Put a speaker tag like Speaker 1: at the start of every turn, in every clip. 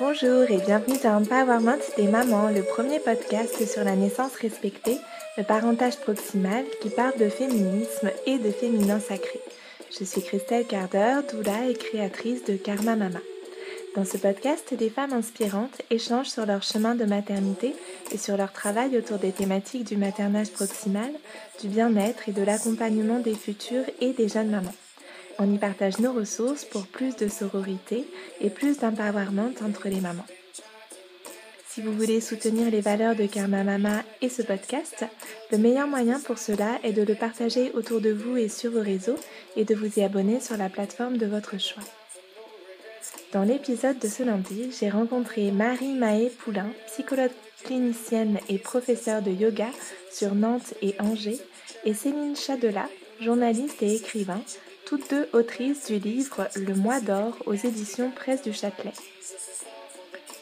Speaker 1: Bonjour et bienvenue dans Empowerment des mamans, le premier podcast sur la naissance respectée, le parentage proximal qui parle de féminisme et de féminin sacré. Je suis Christelle Carder, doula et créatrice de Karma Mama. Dans ce podcast, des femmes inspirantes échangent sur leur chemin de maternité et sur leur travail autour des thématiques du maternage proximal, du bien-être et de l'accompagnement des futures et des jeunes mamans. On y partage nos ressources pour plus de sororité et plus d'empowerment entre les mamans. Si vous voulez soutenir les valeurs de Karma Mama et ce podcast, le meilleur moyen pour cela est de le partager autour de vous et sur vos réseaux et de vous y abonner sur la plateforme de votre choix. Dans l'épisode de ce lundi, j'ai rencontré Marie Maë Poulain, psychologue clinicienne et professeure de yoga sur Nantes et Angers, et Céline Chadelat, journaliste et écrivain, toutes deux autrices du livre Le Mois d'or aux éditions Presse du Châtelet.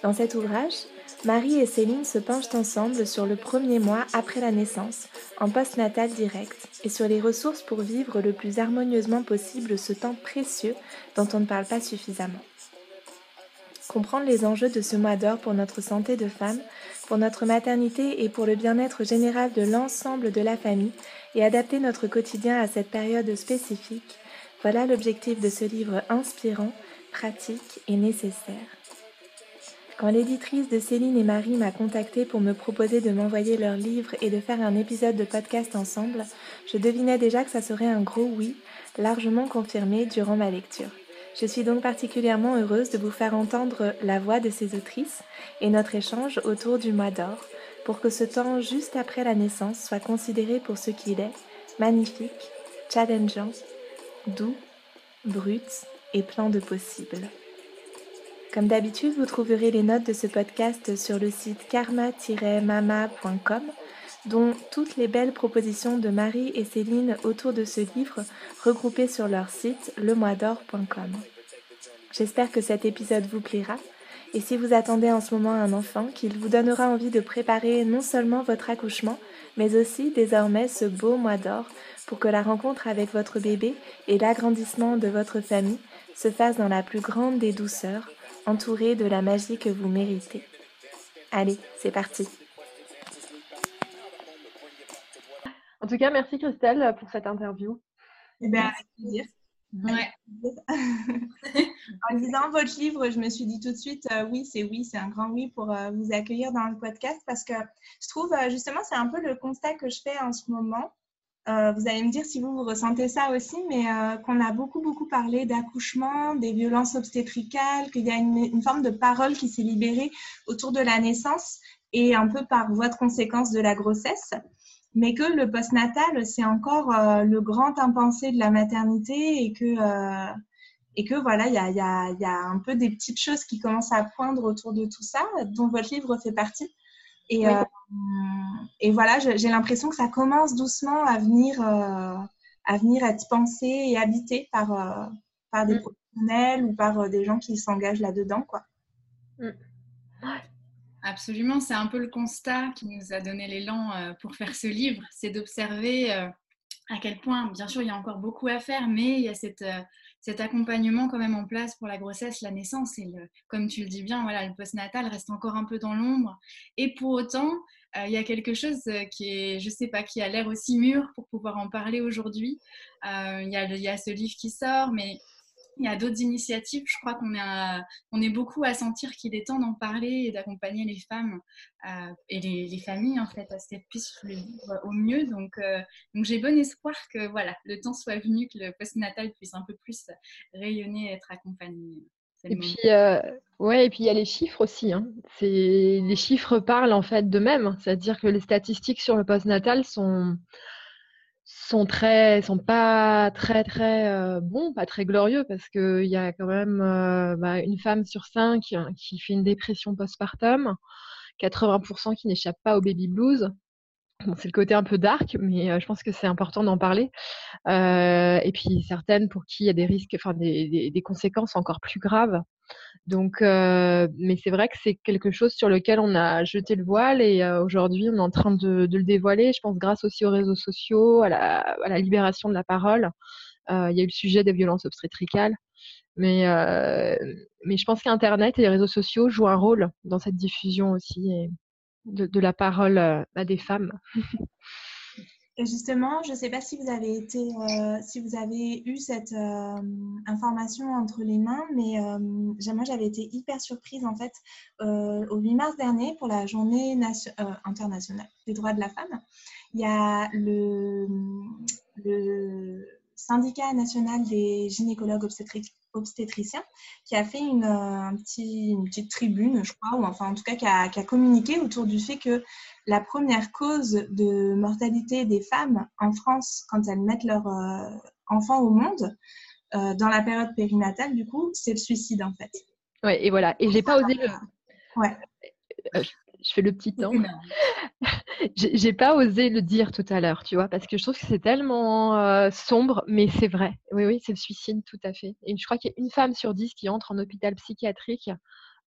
Speaker 1: Dans cet ouvrage, Marie et Céline se penchent ensemble sur le premier mois après la naissance, en post-natal direct, et sur les ressources pour vivre le plus harmonieusement possible ce temps précieux dont on ne parle pas suffisamment. Comprendre les enjeux de ce mois d'or pour notre santé de femme, pour notre maternité et pour le bien-être général de l'ensemble de la famille, et adapter notre quotidien à cette période spécifique, voilà l'objectif de ce livre inspirant, pratique et nécessaire. Quand l'éditrice de Céline et Marie m'a contactée pour me proposer de m'envoyer leur livre et de faire un épisode de podcast ensemble, je devinais déjà que ça serait un gros oui, largement confirmé durant ma lecture. Je suis donc particulièrement heureuse de vous faire entendre la voix de ces autrices et notre échange autour du mois d'or, pour que ce temps juste après la naissance soit considéré pour ce qu'il est, magnifique, challengeant doux, brut et plein de possibles. Comme d'habitude, vous trouverez les notes de ce podcast sur le site karma-mama.com, dont toutes les belles propositions de Marie et Céline autour de ce livre regroupées sur leur site lemoisdor.com. J'espère que cet épisode vous plaira et si vous attendez en ce moment un enfant, qu'il vous donnera envie de préparer non seulement votre accouchement, mais aussi désormais ce beau mois d'or pour que la rencontre avec votre bébé et l'agrandissement de votre famille se fassent dans la plus grande des douceurs, entourée de la magie que vous méritez. Allez, c'est parti.
Speaker 2: En tout cas, merci Christelle pour cette interview.
Speaker 3: Eh bien, avec plaisir. Ouais. en lisant votre livre, je me suis dit tout de suite, euh, oui, c'est oui, c'est un grand oui pour euh, vous accueillir dans le podcast parce que je trouve, euh, justement, c'est un peu le constat que je fais en ce moment. vous allez me dire si vous, vous ressentez ça aussi, mais qu'on a beaucoup, beaucoup parlé d'accouchement, des violences obstétricales, qu'il y a une, une, forme de parole qui s'est libérée autour de la naissance et un peu par voie de conséquence de la grossesse mais que le postnatal, c'est encore euh, le grand impensé de la maternité et que, euh, et que voilà, il y a, y, a, y a, un peu des petites choses qui commencent à poindre autour de tout ça, dont votre livre fait partie. Et, euh, et voilà, j'ai l'impression que ça commence doucement à venir, à venir être pensé et habité par, par des mm. professionnels ou par des gens qui s'engagent là-dedans. quoi.
Speaker 4: Mm. Absolument, c'est un peu le constat qui nous a donné l'élan euh, pour faire ce livre, c'est d'observer euh, à quel point, bien sûr, il y a encore beaucoup à faire, mais il y a euh, cet accompagnement quand même en place pour la grossesse, la naissance, et comme tu le dis bien, voilà, le postnatal reste encore un peu dans l'ombre. Et pour autant, il y a quelque chose qui est, je sais pas, qui a l'air aussi mûr pour pouvoir en parler aujourd'hui. il y a ce livre qui sort, mais il y a d'autres initiatives. Je crois qu'on est, on est beaucoup à sentir qu'il est temps d'en parler et d'accompagner les femmes euh, et les, familles en fait à ce qu'elles puissent le vivre au mieux. Donc, euh, donc j'ai bon espoir que voilà, le temps soit venu, que le postnatal puisse un peu plus rayonner et être accompagné.
Speaker 2: Et puis, euh, ouais, et puis il y a les chiffres aussi. Hein. Les chiffres parlent en fait d'eux-mêmes. C'est-à-dire que les statistiques sur le postnatal sont, sont très sont pas très très euh, bons, pas très glorieux parce qu'il y a quand même euh, bah, une femme sur cinq qui fait une dépression postpartum, 80% qui n'échappent pas au baby blues. c'est le côté un peu dark, mais euh, je pense que c'est important d'en parler. et puis certaines pour qui il y a des risques, enfin des, des conséquences encore plus graves donc, euh, mais c'est vrai que c'est quelque chose sur lequel on a jeté le voile et euh, aujourd'hui on est en train de, le dévoiler. Je pense grâce aussi aux réseaux sociaux, à la, libération de la parole. il y a eu le sujet des violences obstétricales. Mais, mais je pense qu'Internet et les réseaux sociaux jouent un rôle dans cette diffusion aussi et de, la parole à des femmes.
Speaker 3: Justement, je ne sais pas si vous avez euh, eu cette euh, information entre les mains, mais euh, moi j'avais été hyper surprise en fait au 8 mars dernier pour la journée internationale des droits de la femme. Il y a le syndicat national des gynécologues obstétriques obstétricien qui a fait une, euh, une, petite tribune, je crois, ou enfin en tout cas qui a, communiqué autour du fait que la première cause de mortalité des femmes en France quand elles mettent leur euh, enfant au monde, euh, dans la période périnatale, du coup, c'est le suicide en fait.
Speaker 2: Ouais, et voilà. Et j'ai pas osé le.
Speaker 3: Ouais
Speaker 2: je fais le petit temps. J'ai pas osé le dire tout à l'heure, tu vois, parce que je trouve que c'est tellement euh, sombre, mais c'est vrai. Oui, oui, c'est le suicide, tout à fait. Et je crois qu'il y a une femme sur dix qui entre en hôpital psychiatrique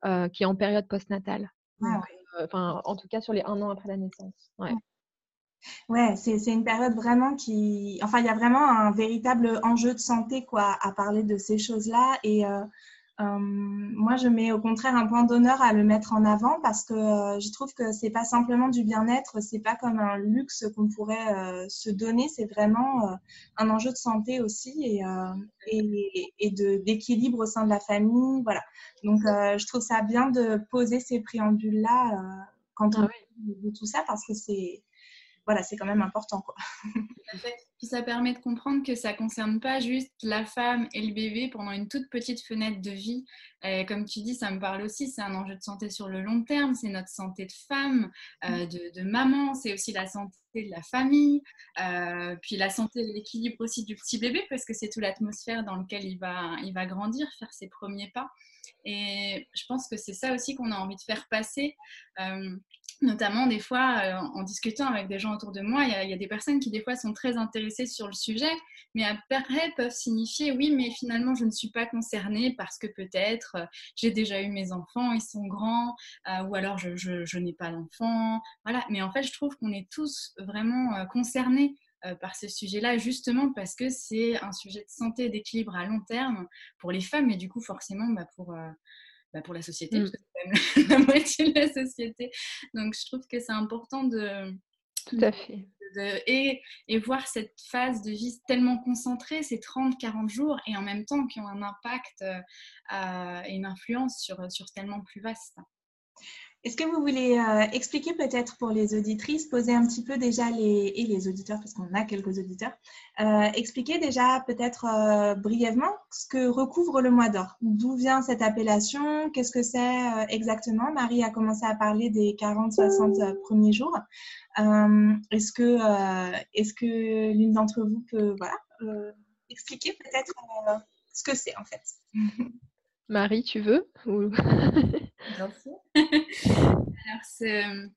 Speaker 2: euh, qui est en période postnatale.
Speaker 3: Ah
Speaker 2: euh, enfin, en tout cas, sur les un an après la naissance. Ouais.
Speaker 3: Ouais, c'est une période vraiment qui. Enfin, il y a vraiment un véritable enjeu de santé quoi, à parler de ces choses-là. Et euh, moi, je mets au contraire un point d'honneur à le mettre en avant parce que euh, je trouve que c'est pas simplement du bien-être, c'est pas comme un luxe qu'on pourrait euh, se donner, c'est vraiment un enjeu de santé aussi et, et, et d'équilibre au sein de la famille. Voilà. Donc, je trouve ça bien de poser ces préambules-là quand on ah de tout ça parce que c'est voilà, c'est quand même important. Quoi.
Speaker 4: Puis ça permet de comprendre que ça ne concerne pas juste la femme et le bébé pendant une toute petite fenêtre de vie. Et comme tu dis, ça me parle aussi, c'est un enjeu de santé sur le long terme, c'est notre santé de femme, euh, de, maman, c'est aussi la santé de la famille, euh, puis la santé et l'équilibre aussi du petit bébé, parce que c'est toute l'atmosphère dans laquelle il va, il va grandir, faire ses premiers pas. Et je pense que c'est ça aussi qu'on a envie de faire passer. Euh, notamment des fois euh, en discutant avec des gens autour de moi, il y, a, des personnes qui des fois sont très intéressées sur le sujet, mais après peuvent signifier oui, mais finalement je ne suis pas concernée parce que peut-être euh, j'ai déjà eu mes enfants, ils sont grands, euh, ou alors je, n'ai pas d'enfants. Voilà, mais en fait je trouve qu'on est tous vraiment concernés par ce sujet-là, justement parce que c'est un sujet de santé, d'équilibre à long terme pour les femmes et du coup forcément bah, pour bah, pour la société, parce mm. que c'est quand même la moitié de la société. Donc je trouve que c'est important de...
Speaker 2: Tout à fait.
Speaker 4: et, et, voir cette phase de vie tellement concentrée, ces 30-40 jours, et en même temps qui ont un impact euh, et une influence sur, sur tellement plus vaste.
Speaker 3: Est-ce que vous voulez euh, expliquer peut-être pour les auditrices, poser un petit peu déjà les, et les auditeurs, parce qu'on a quelques auditeurs, euh, expliquer déjà peut-être euh, brièvement ce que recouvre le mois d'or? D'où vient cette appellation? Qu'est-ce que c'est exactement? Marie a commencé à parler des 40-60 premiers jours. est-ce que, est-ce que l'une d'entre vous peut voilà, expliquer peut-être ce que c'est en fait?
Speaker 2: Marie, tu veux
Speaker 4: Alors, ce,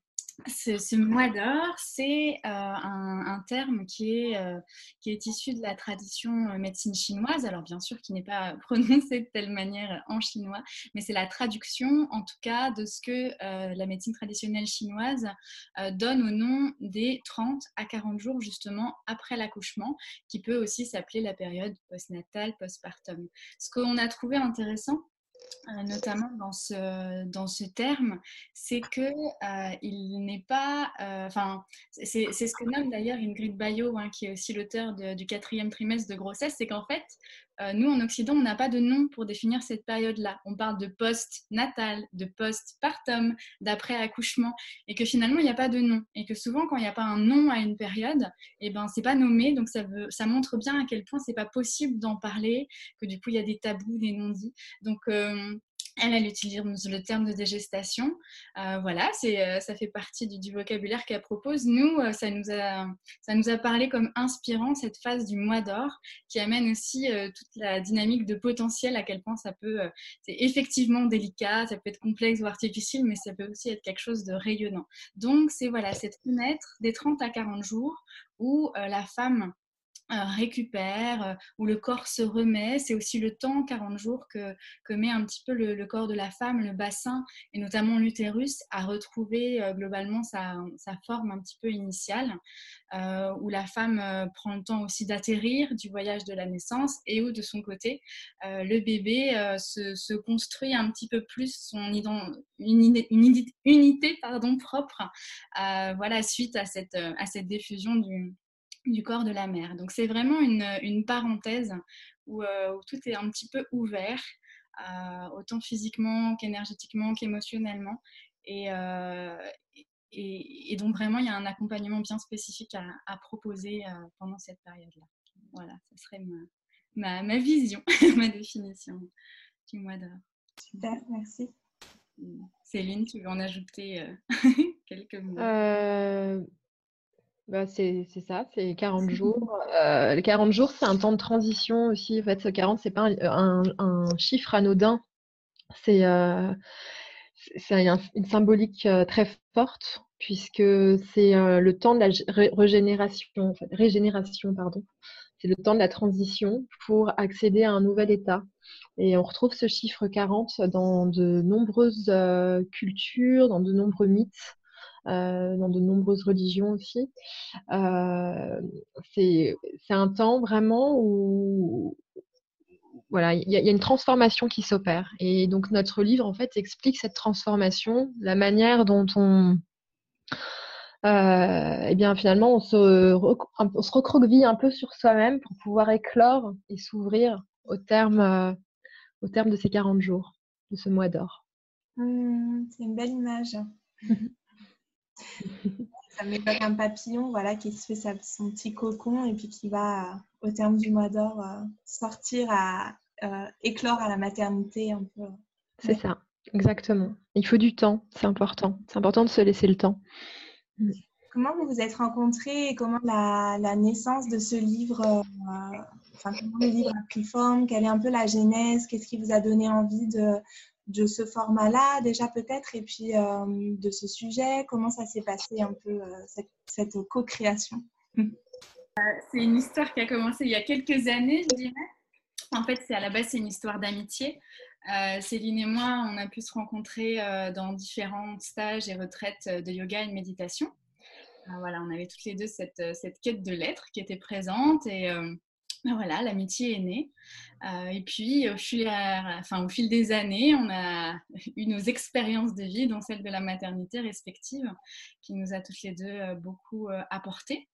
Speaker 4: mois d'or, c'est euh, un, terme qui est, euh, qui est issu de la tradition euh, médecine chinoise. Alors, bien sûr, qui n'est pas prononcé de telle manière en chinois, mais c'est la traduction, en tout cas, de ce que la médecine traditionnelle chinoise donne au nom des 30 à 40 jours, justement, après l'accouchement, qui peut aussi s'appeler la période postnatale, postpartum. Ce qu'on a trouvé intéressant, notamment dans ce, dans ce terme, c'est que euh, il n'est pas, euh, enfin, c'est ce que nomme d'ailleurs Ingrid Bayo, hein, qui est aussi l'auteur du quatrième trimestre de grossesse, c'est qu'en fait, euh, nous, en Occident, on n'a pas de nom pour définir cette période-là. On parle de post-natal, de post-partum, d'après-accouchement, et que finalement, il n'y a pas de nom. Et que souvent, quand il n'y a pas un nom à une période, eh ben, c'est pas nommé, donc ça, veut, ça montre bien à quel point c'est pas possible d'en parler, que du coup, il y a des tabous, des non-dits. Donc, euh, elle, elle utilise le terme de dégestation. Euh, voilà, c'est, euh, ça fait partie du, vocabulaire qu'elle propose. Nous, euh, ça, nous a, ça nous a parlé comme inspirant cette phase du mois d'or qui amène aussi toute la dynamique de potentiel, à quel point ça peut, c'est effectivement délicat, ça peut être complexe ou difficile, mais ça peut aussi être quelque chose de rayonnant. Donc, c'est voilà, cette fenêtre des 30 à 40 jours où la femme récupère, euh, où le corps se remet. C'est aussi le temps, 40 jours, que, que met un petit peu le, corps de la femme, le bassin, et notamment l'utérus, à retrouver euh, globalement sa, sa, forme un petit peu initiale, où la femme prend le temps aussi d'atterrir du voyage de la naissance, et où de son côté, le bébé se, se, construit un petit peu plus son une, une, unité pardon, propre, voilà, suite à cette, à cette diffusion du du corps de la mère. Donc c'est vraiment une, parenthèse euh, où, tout est un petit peu ouvert, euh, autant physiquement qu'énergétiquement qu'émotionnellement. Euh, et, et, donc vraiment, il y a un accompagnement bien spécifique à, proposer pendant cette période-là. Voilà, ce serait ma, ma, vision, ma définition du mois d'or.
Speaker 3: Super, merci.
Speaker 4: Céline, tu veux en ajouter quelques mots?
Speaker 2: Bah, c'est ça, c'est 40 jours. Euh, les 40 jours, c'est un temps de transition aussi. En fait, ce 40, c'est pas un, un, chiffre anodin. C'est euh, une symbolique euh, très forte puisque c'est euh, le temps de la régénération, régénération pardon. C'est le temps de la transition pour accéder à un nouvel état. Et on retrouve ce chiffre 40 dans de nombreuses cultures, dans de nombreux mythes. Euh, dans de nombreuses religions aussi. Euh, c'est un temps vraiment où voilà, il y, a une transformation qui s'opère. Et donc notre livre en fait explique cette transformation, la manière dont on euh, eh bien finalement on se, on se recroqueville un peu sur soi-même pour pouvoir éclore et s'ouvrir au terme, au terme de ces 40 jours, de ce mois d'or.
Speaker 3: Mmh, c'est une belle image. Ça m'évoque un papillon voilà, qui se fait son petit cocon et puis qui va, au terme du mois d'or, euh, sortir à euh, éclore à la maternité un peu.
Speaker 2: C'est ça, exactement. Il faut du temps, c'est important. C'est important de se laisser le temps.
Speaker 3: Mm. Comment vous vous êtes rencontrés et comment la, naissance de ce livre, euh, enfin comment le livre a pris forme, quelle est un peu la genèse, qu'est-ce qui vous a donné envie de, de ce format-là déjà peut-être et puis euh, de ce sujet Comment ça s'est passé un peu euh, cette, co-création?
Speaker 4: Euh, C'est une histoire qui a commencé il y a quelques années, je dirais. En fait, c'est à la base c'est une histoire d'amitié. Céline et moi, on a pu se rencontrer dans différents stages et retraites de yoga et de méditation. voilà, on avait toutes les deux cette, cette quête de l'être qui était présente et voilà, l'amitié est née. Euh, et puis, au fil, enfin, au fil des années, on a eu nos expériences de vie, dont celle de la maternité respective, qui nous a toutes les deux euh, beaucoup euh, apporté.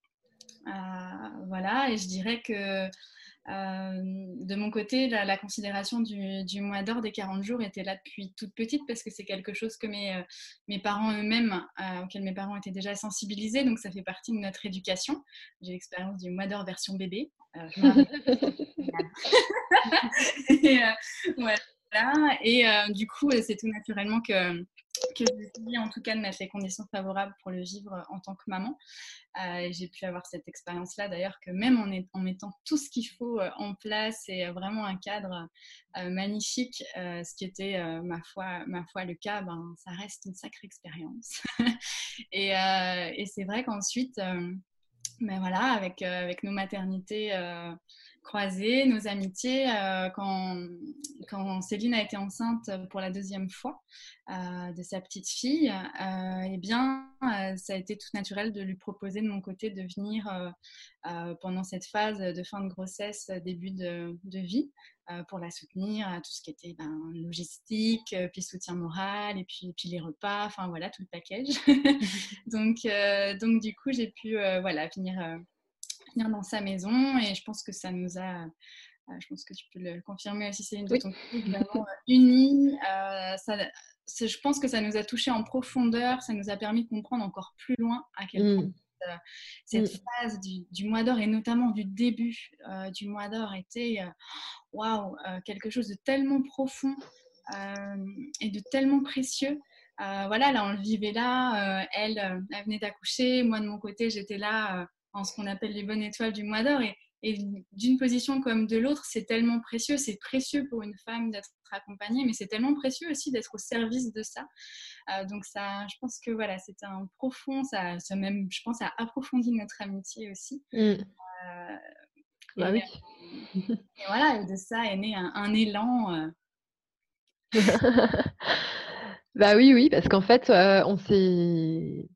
Speaker 4: voilà, et je dirais que de mon côté, la, considération du, mois d'or des 40 jours était là depuis toute petite parce que c'est quelque chose que mes, euh, parents eux-mêmes, euh, auxquels mes parents étaient déjà sensibilisés, donc ça fait partie de notre éducation. J'ai l'expérience du mois d'or version bébé. et du coup, c'est tout naturellement que que j'ai en tout cas de mettre les conditions favorables pour le vivre en tant que maman. Euh, j'ai pu avoir cette expérience-là d'ailleurs que même en, mettant tout ce qu'il faut euh, en place et vraiment un cadre euh, magnifique, ce qui était ma, foi, ma foi le cas, ben, ça reste une sacrée expérience. et, et c'est vrai qu'ensuite, ben voilà, avec, avec nos maternités croisées, nos amitiés. Euh, quand, quand, Céline a été enceinte pour la deuxième fois euh, de sa petite fille, euh, eh bien, ça a été tout naturel de lui proposer de mon côté de venir pendant cette phase de fin de grossesse, début de, de vie, pour la soutenir, tout ce qui était ben, logistique, puis soutien moral, et puis, puis les repas, enfin voilà, tout le package. donc, donc, du coup, j'ai pu voilà, venir dans sa maison et je pense que ça nous a euh, je pense que tu peux le confirmer aussi, Céline, de ton vraiment euh, unis. Euh, je pense que ça nous a touché en profondeur, ça nous a permis de comprendre encore plus loin à quel point mm. cette mm. phase du, mois d'or et notamment du début du mois d'or était waouh, quelque chose de tellement profond et de tellement précieux. voilà, là, on le vivait là. elle, elle venait d'accoucher. Moi, de mon côté, j'étais là en ce qu'on appelle les bonnes étoiles du mois d'or. Et, d'une position comme de l'autre, c'est tellement précieux. C'est précieux pour une femme d'être accompagnée, mais c'est tellement précieux aussi d'être au service de ça. Euh, donc ça, je pense que voilà, c'est un profond, ça, ça, même, je pense, a approfondi notre amitié aussi. Mm. Euh,
Speaker 2: Bah oui.
Speaker 4: et voilà, et de ça est né un, élan.
Speaker 2: bah oui, oui, parce qu'en fait, on s'est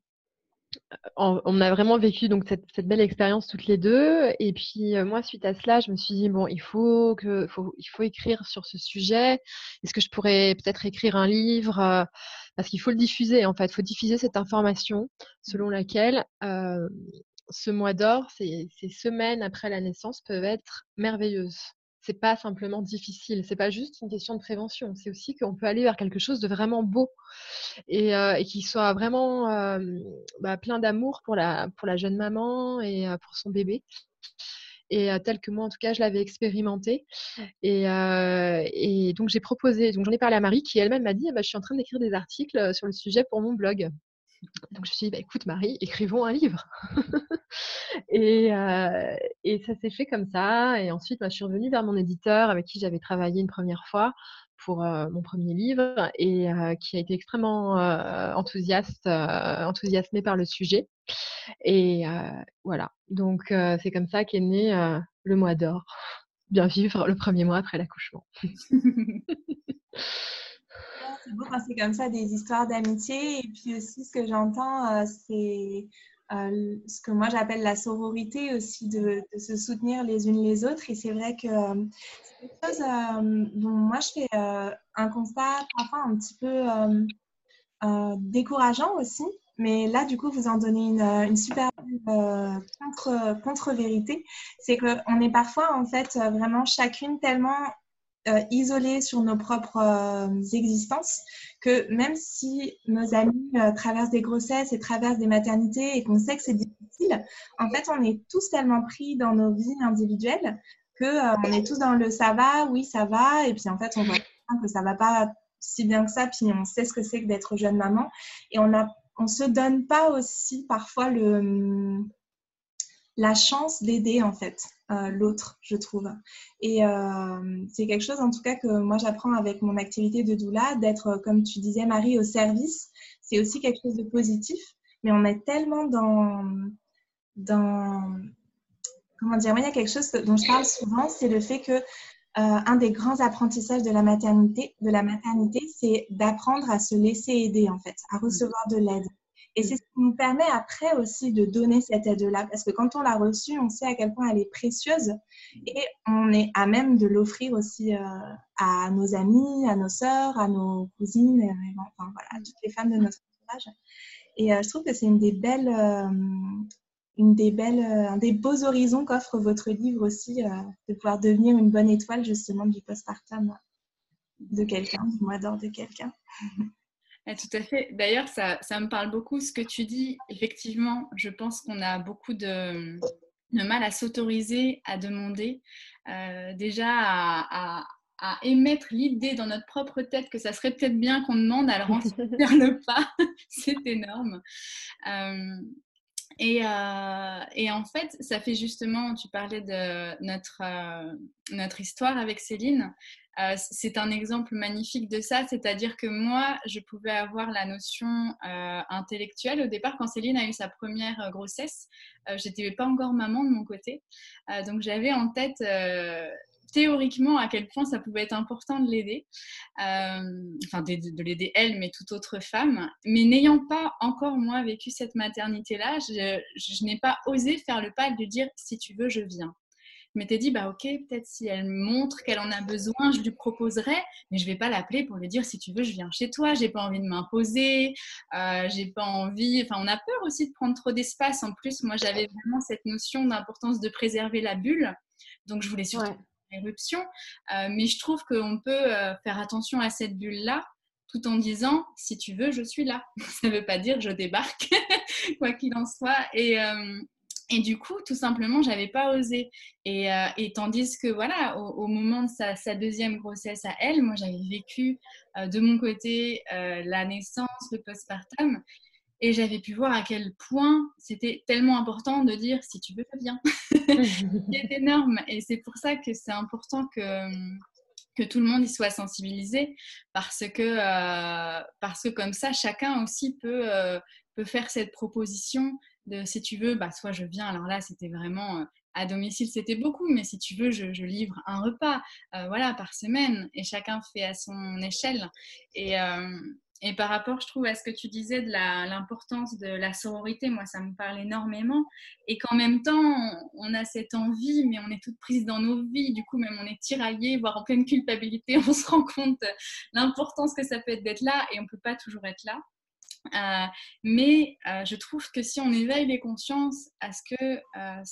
Speaker 2: on, a vraiment vécu donc cette, belle expérience toutes les deux. Et puis moi, suite à cela, je me suis dit bon, il faut que, il faut écrire sur ce sujet. Est-ce que je pourrais peut-être écrire un livre Parce qu'il faut le diffuser. En fait, il faut diffuser cette information selon laquelle ce mois d'or, ces, ces semaines après la naissance peuvent être merveilleuses c'est pas simplement difficile, c'est pas juste une question de prévention, c'est aussi qu'on peut aller vers quelque chose de vraiment beau et, euh, qui soit vraiment bah, plein d'amour pour la, jeune maman et pour son bébé. Et tel que moi, en tout cas, je l'avais expérimenté. Et, et donc, j'ai proposé, donc j'en ai parlé à Marie qui elle-même m'a dit ah bah, Je suis en train d'écrire des articles sur le sujet pour mon blog. Donc je me suis dit, bah, écoute Marie, écrivons un livre. et, euh, et, ça s'est fait comme ça. Et ensuite, moi, je suis revenue vers mon éditeur avec qui j'avais travaillé une première fois pour euh, mon premier livre et euh, qui a été extrêmement enthousiaste, enthousiasmé par le sujet. Et voilà, donc c'est comme ça qu'est né le mois d'or. Bien vivre le premier mois après l'accouchement.
Speaker 3: c'est beau quand c'est comme ça des histoires d'amitié. Et puis aussi, ce que j'entends, euh, c'est euh, ce que moi j'appelle la sororité aussi, de, se soutenir les unes les autres. Et c'est vrai que euh, c'est quelque chose dont moi je fais un constat parfois un petit peu décourageant aussi. Mais là, du coup, vous en donnez une, super contre, contre-vérité. C'est qu'on est parfois, en fait, vraiment chacune tellement euh, isolés sur nos propres euh, existences, que même si nos amis euh, traversent des grossesses et traversent des maternités et qu'on sait que c'est difficile, en fait, on est tous tellement pris dans nos vies individuelles que on est tous dans le ça va, oui, ça va, et puis en fait, on voit que ça va pas si bien que ça, puis on sait ce que c'est que d'être jeune maman, et on a on se donne pas aussi parfois le la chance d'aider en fait l'autre, je trouve. Et euh, c'est quelque chose en tout cas que moi j'apprends avec mon activité de doula, d'être, euh, comme tu disais Marie, au service. C'est aussi quelque chose de positif, mais on est tellement dans... dans comment dire, il y a quelque chose dont je parle souvent, c'est le fait que un des grands apprentissages de la maternité, de la maternité, c'est d'apprendre à se laisser aider en fait, à recevoir de l'aide. Et c'est ce qui nous permet après aussi de donner cette aide-là, parce que quand on l'a reçue, on sait à quel point elle est précieuse et on est à même de l'offrir aussi euh, à nos amis, à nos sœurs, à nos cousines, enfin voilà, à toutes les femmes de notre entourage. Et euh, je trouve que c'est une des belles, euh, une des belles, un des beaux horizons qu'offre votre livre aussi, de pouvoir devenir une bonne étoile justement du postpartum de quelqu'un, du mois d'or de quelqu'un.
Speaker 4: tout à fait. D'ailleurs, ça, me parle beaucoup ce que tu dis. Effectivement, je pense qu'on a beaucoup de, mal à s'autoriser, à demander, euh, déjà à, émettre l'idée dans notre propre tête que ça serait peut-être bien qu'on demande, alors ensuite faire le pas. C'est énorme. Euh, et, euh, et, en fait, ça fait justement, tu parlais de notre, notre histoire avec Céline. Euh, c'est un exemple magnifique de ça, c'est-à-dire que moi, je pouvais avoir la notion euh, intellectuelle. Au départ, quand Céline a eu sa première euh, grossesse, j'étais pas encore maman de mon côté, donc j'avais en tête théoriquement à quel point ça pouvait être important de l'aider, enfin de, l'aider elle, mais toute autre femme. Mais n'ayant pas encore moi vécu cette maternité-là, je n'ai pas osé faire le pas de lui dire si tu veux, je viens je m'étais dit, bah ok, peut-être si elle montre qu'elle en a besoin, je lui proposerai, mais je vais pas l'appeler pour lui dire, si tu veux, je viens chez toi, j'ai pas envie de m'imposer, euh, j'ai pas envie, enfin on a peur aussi de prendre trop d'espace. En plus, moi j'avais vraiment cette notion d'importance de préserver la bulle, donc je voulais surtout éruption, euh, mais je trouve qu'on peut euh, faire attention à cette bulle-là tout en disant si tu veux, je suis là. Ça ne veut pas dire je débarque, quoi qu'il en soit. Et, euh, et du coup, tout simplement, j'avais pas osé. Et, tandis que, voilà, au, moment de sa, deuxième grossesse à elle, moi, j'avais vécu de mon côté la naissance, le postpartum. Et j'avais pu voir à quel point c'était tellement important de dire si tu veux, bien. c'est énorme. Et c'est pour ça que c'est important que, que tout le monde y soit sensibilisé parce que, parce que comme ça, chacun aussi peut, peut faire cette proposition de si tu veux, bah, soit je viens. Alors là, c'était vraiment, euh, à domicile, c'était beaucoup, mais si tu veux, je, livre un repas voilà, par semaine et chacun fait à son échelle. Et, et par rapport, je trouve, à ce que tu disais de l'importance de la sororité, moi, ça me parle énormément. Et qu'en même temps, on, a cette envie, mais on est toutes prises dans nos vies. Du coup, même on est tiraillé, voire en pleine culpabilité. On se rend compte l'importance que ça peut être d'être là et on ne peut pas toujours être là. Euh, mais euh, je trouve que si on éveille les consciences à ce que euh,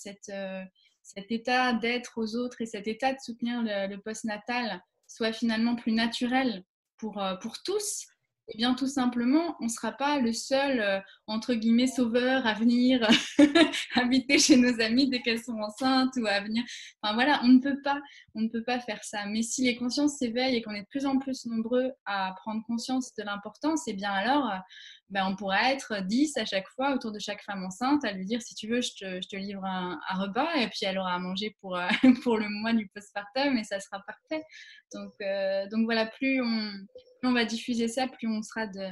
Speaker 4: cet état d'être aux autres et cet état de soutenir le, le postnatal soit finalement plus naturel pour, pour tous, eh bien, tout simplement, on ne sera pas le seul, euh, entre guillemets, sauveur à venir habiter chez nos amis dès qu'elles sont enceintes ou à venir. Enfin, voilà, on ne peut pas, on ne peut pas faire ça. Mais si les consciences s'éveillent et qu'on est de plus en plus nombreux à prendre conscience de l'importance, eh bien alors, euh, ben, on pourra être 10 à chaque fois autour de chaque femme enceinte à lui dire si tu veux, je te, je te livre un, repas et puis elle aura à manger pour, euh, pour le mois du postpartum et ça sera parfait. Donc, donc voilà, plus on, on va diffuser ça, plus on sera de,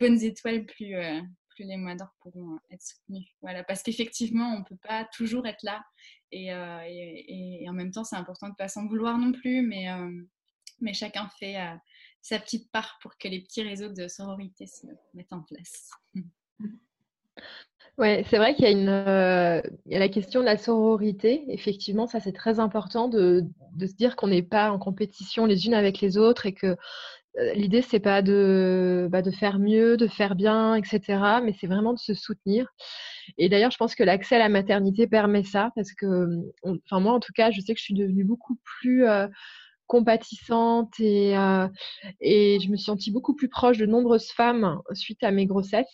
Speaker 4: bonnes étoiles, plus, euh, les mois d'or pourront être soutenus. Voilà, parce qu'effectivement, on ne peut pas toujours être là. Euh, et, en même temps, c'est important de ne pas s'en vouloir non plus, mais, euh, chacun fait sa petite part pour que les petits réseaux de sororité se mettent en place.
Speaker 2: Oui, c'est vrai qu'il y, a la question de la sororité. Effectivement, ça c'est très important de, de se dire qu'on n'est pas en compétition les unes avec les autres et que l'idée, c'est pas de, bah, de faire mieux, de faire bien, etc., mais c'est vraiment de se soutenir. Et d'ailleurs, je pense que l'accès à la maternité permet ça, parce que, enfin moi, en tout cas, je sais que je suis devenue beaucoup plus euh, compatissante et, euh, et je me suis sentie beaucoup plus proche de nombreuses femmes suite à mes grossesses.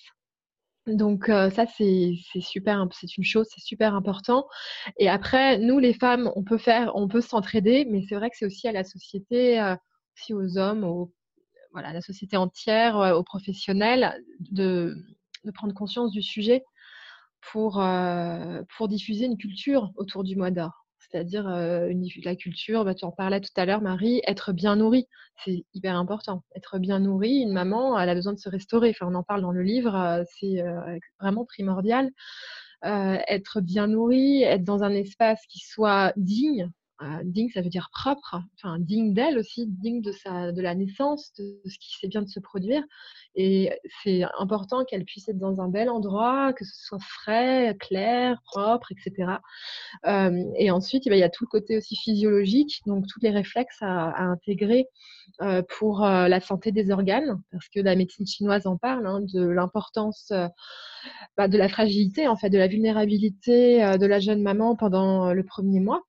Speaker 2: Donc ça, c'est super, c'est une chose, c'est super important. Et après, nous, les femmes, on peut faire, on peut s'entraider, mais c'est vrai que c'est aussi à la société, aussi aux hommes, aux voilà, la société entière, euh, aux professionnels, de, prendre conscience du sujet pour, euh, pour diffuser une culture autour du mois d'or. C'est-à-dire euh, la culture, bah, tu en parlais tout à l'heure, Marie, être bien nourrie, c'est hyper important. Être bien nourrie, une maman, elle a besoin de se restaurer. Enfin, on en parle dans le livre, c'est vraiment primordial. être bien nourrie, être dans un espace qui soit digne, digne, ça veut dire propre, enfin digne d'elle aussi, digne de, sa, de la naissance, de, ce qui sait bien de se produire. Et c'est important qu'elle puisse être dans un bel endroit, que ce soit frais, clair, propre, etc. et ensuite, eh ben, il y a tout le côté aussi physiologique, donc tous les réflexes à, intégrer pour la santé des organes, parce que la médecine chinoise en parle, hein, de l'importance bah, de la fragilité, en fait, de la vulnérabilité de la jeune maman pendant le premier mois.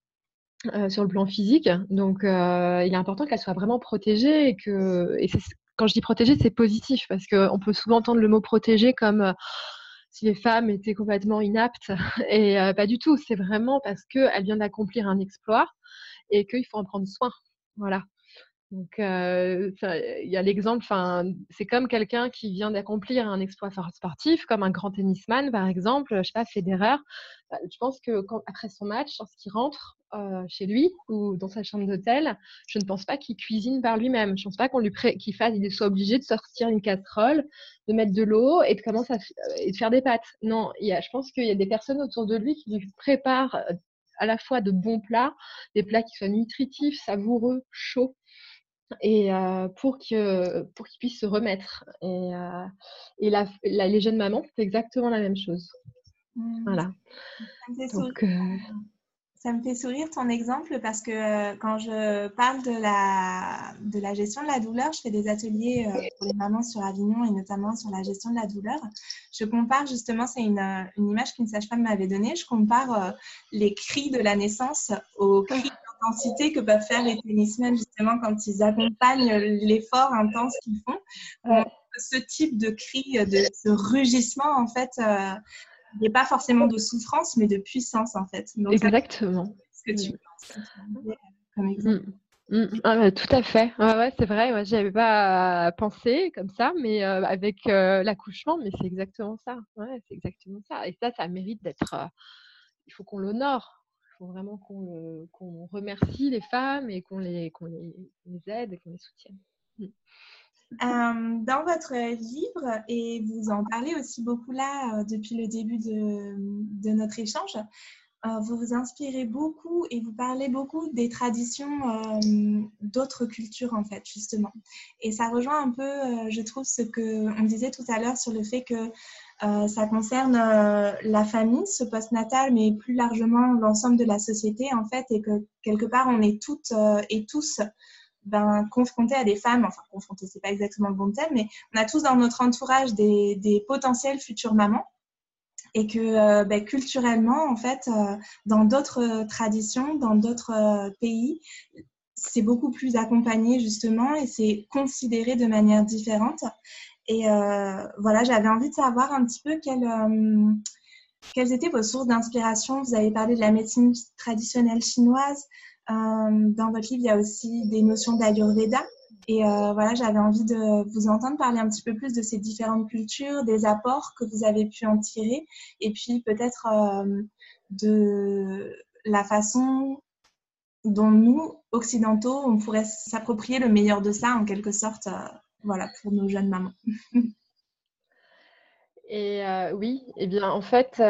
Speaker 2: Euh, sur le plan physique. Donc, euh, il est important qu'elle soit vraiment protégée et que, et quand je dis protégée, c'est positif parce qu'on peut souvent entendre le mot protégée comme euh, si les femmes étaient complètement inaptes et pas du tout. C'est vraiment parce qu'elle vient d'accomplir un exploit et qu'il faut en prendre soin. Voilà. Donc, il y a l'exemple, c'est comme quelqu'un qui vient d'accomplir un exploit sportif, comme un grand tennisman, par exemple, je sais pas, Federer. Bah, je pense que après son match, lorsqu'il rentre chez lui ou dans sa chambre d'hôtel, je ne pense pas qu'il cuisine par lui-même. Je ne pense pas qu'on lui qu'il fasse, il soit obligé de sortir une casserole, de mettre de l'eau et de commencer à et de faire des pâtes. Non, il y a, je pense qu'il y a des personnes autour de lui qui lui préparent à la fois de bons plats, des plats qui soient nutritifs, savoureux, chauds et pour que pour qu'ils puissent se remettre. Et, et la, les jeunes mamans, c'est exactement la même chose. Mmh. Voilà.
Speaker 3: Ça me, fait sourire ton exemple parce que quand je parle de la, de la gestion de la douleur, je fais des ateliers pour les mamans sur Avignon et notamment sur la gestion de la douleur. Je compare justement, c'est une, une, image qu'une sage-femme m'avait donnée, je compare les cris de la naissance aux cris que peuvent faire les tennismen justement quand ils accompagnent l'effort intense qu'ils font. Euh, ce type de cri, de ce rugissement, en fait, euh, il n'est pas forcément de souffrance, mais de puissance, en fait.
Speaker 2: Exactement.
Speaker 3: Ce que tu penses
Speaker 2: comme exemple. Mm. Tout à fait. ouais, c'est vrai. Moi, j'avais pas pensé comme ça, mais euh, avec l'accouchement, mais c'est exactement ça. Ouais, c'est exactement ça. Et ça, ça mérite d'être. il faut qu'on l'honore faut vraiment qu'on remercie les femmes et qu'on les, les, aide et qu'on les soutienne. Mm.
Speaker 3: Euh, dans votre livre, et vous en parlez aussi beaucoup là euh, depuis le début de, de notre échange, euh, vous vous inspirez beaucoup et vous parlez beaucoup des traditions d'autres cultures, en fait, justement. Et ça rejoint un peu, je trouve, ce qu'on disait tout à l'heure sur le fait que ça concerne la famille, ce post-natal, mais plus largement l'ensemble de la société, en fait, et que quelque part, on est toutes et tous ben, confrontés à des femmes, enfin confrontés, c'est pas exactement le bon thème, mais on a tous dans notre entourage des, des potentielles futures mamans et que euh, ben, culturellement, en fait, euh, dans d'autres traditions, dans d'autres euh, pays, c'est beaucoup plus accompagné justement et c'est considéré de manière différente. Et voilà, j'avais envie de savoir un petit peu quelles, quelles étaient vos sources d'inspiration. Vous avez parlé de la médecine traditionnelle chinoise. dans votre livre, il y a aussi des notions d'Ayurveda. Et euh, voilà, j'avais envie de vous entendre parler un petit peu plus de ces différentes cultures, des apports que vous avez pu en tirer, et puis peut-être euh, de la façon dont nous, occidentaux, on pourrait s'approprier le meilleur de ça, en quelque sorte, euh, voilà, pour nos jeunes mamans.
Speaker 2: et oui, et eh bien, en fait,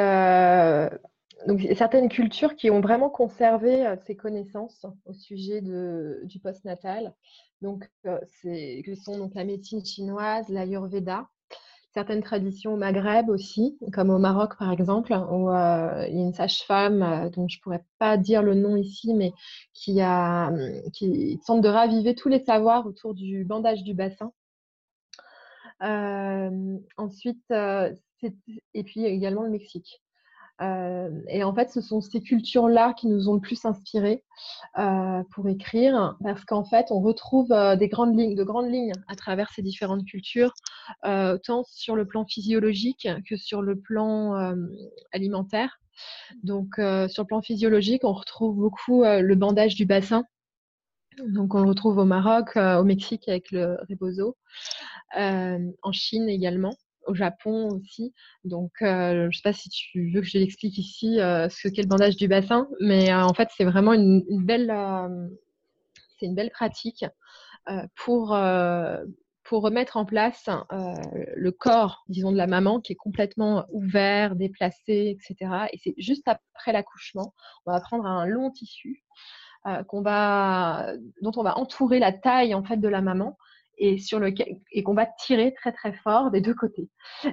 Speaker 2: donc, certaines cultures qui ont vraiment conservé ces connaissances au sujet de, du postnatal. Donc, c'est, que sont donc la médecine chinoise, l'ayurveda, certaines traditions au Maghreb aussi, comme au Maroc par exemple, où il y a une sage-femme dont je ne pourrais pas dire le nom ici, mais qui, a, mmh, qui tente de raviver tous les savoirs autour du bandage du bassin. Ensuite, et puis également le Mexique. Et en fait, ce sont ces cultures-là qui nous ont le plus inspirés pour écrire, parce qu'en fait, on retrouve des grandes lignes, de grandes lignes à travers ces différentes cultures, tant sur le plan physiologique que sur le plan alimentaire. Donc, sur le plan physiologique, on retrouve beaucoup le bandage du bassin. Donc, on le retrouve au Maroc, au Mexique avec le rebozo, en Chine également au Japon aussi. Donc, euh, je ne sais pas si tu veux que je l'explique ici euh, ce qu'est le bandage du bassin, mais euh, en fait, c'est vraiment une, belle, c'est une belle pratique pour pour remettre en place le corps, disons, de la maman qui est complètement ouvert, déplacé, etc. Et c'est juste après l'accouchement, on va prendre un long tissu qu'on va, dont on va entourer la taille en fait de la maman et sur lequel et qu'on va tirer très très fort des deux côtés.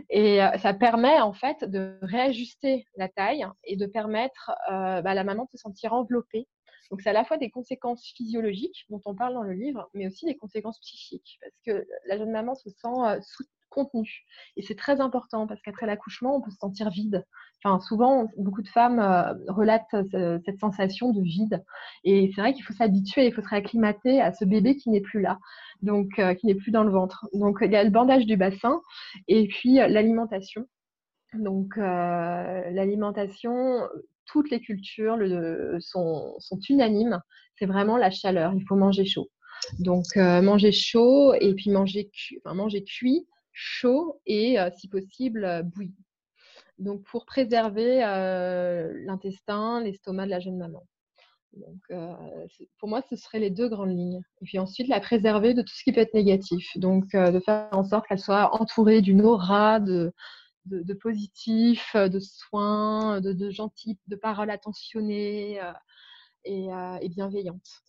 Speaker 2: Et euh, ça permet en fait de réajuster la taille et de permettre euh, bah, à la maman de se sentir enveloppée. Donc c'est à la fois des conséquences physiologiques dont on parle dans le livre, mais aussi des conséquences psychiques parce que la jeune maman se sent euh, contenu. Et c'est très important parce qu'après l'accouchement, on peut se sentir vide. Enfin, souvent, beaucoup de femmes relatent cette sensation de vide. Et c'est vrai qu'il faut s'habituer, il faut se réacclimater à ce bébé qui n'est plus là donc euh, qui n'est plus dans le ventre. Donc il y a le bandage du bassin et puis euh, l'alimentation. Donc euh, l'alimentation, toutes les cultures sont, unanimes, c'est vraiment la chaleur, il faut manger chaud. Donc manger chaud et puis manger, manger cuit, chaud et si possible bouilli. Donc pour préserver l'intestin, l'estomac de la jeune maman. Donc, euh, pour moi, ce seraient les deux grandes lignes. Et puis ensuite, la préserver de tout ce qui peut être négatif. Donc, euh, de faire en sorte qu'elle soit entourée d'une aura de, de, positif, de soins, de, de gentil, de paroles attentionnées euh, et, et, bienveillantes.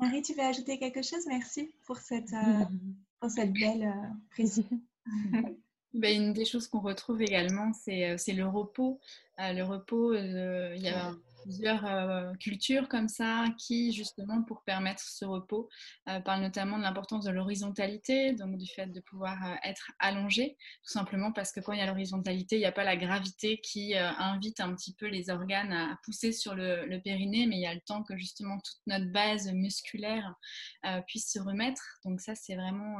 Speaker 3: Marie, tu veux ajouter quelque chose? Merci pour cette, pour cette belle précision.
Speaker 4: Ben, une des choses qu'on retrouve également, c'est le repos. le repos, il y a plusieurs euh, cultures comme ça qui, justement, pour permettre ce repos, euh, parlent notamment de l'importance de l'horizontalité, donc du fait de pouvoir euh, être allongé, tout simplement parce que quand il y a l'horizontalité, il n'y a pas la gravité qui invite un petit peu les organes à, pousser sur le, le, périnée, mais il y a le temps que justement toute notre base musculaire puisse se remettre. Donc ça, c'est vraiment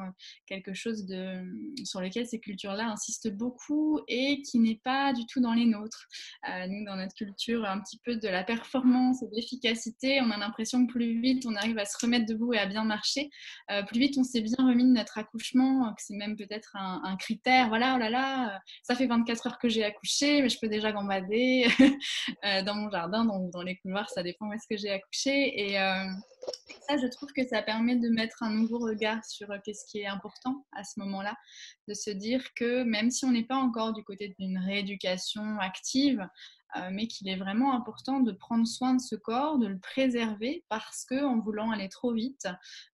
Speaker 4: quelque chose de, sur lequel ces cultures-là insistent beaucoup et qui n'est pas du tout dans les nôtres. nous, dans notre culture, un petit peu de la performance et de l'efficacité, on a l'impression que plus vite on arrive à se remettre debout et à bien marcher, euh, plus vite on s'est bien remis de notre accouchement, que c'est même peut-être un, critère. Voilà, oh là là, euh, ça fait 24 heures que j'ai accouché, mais je peux déjà gambader euh, dans mon jardin, dans, dans, les couloirs, ça dépend où est-ce que j'ai accouché. Et ça, je trouve que ça permet de mettre un nouveau regard sur qu'est-ce qui est important à ce moment-là, de se dire que même si on n'est pas encore du côté d'une rééducation active, euh, mais qu'il est vraiment important de prendre soin de ce corps, de le préserver, parce que en voulant aller trop vite,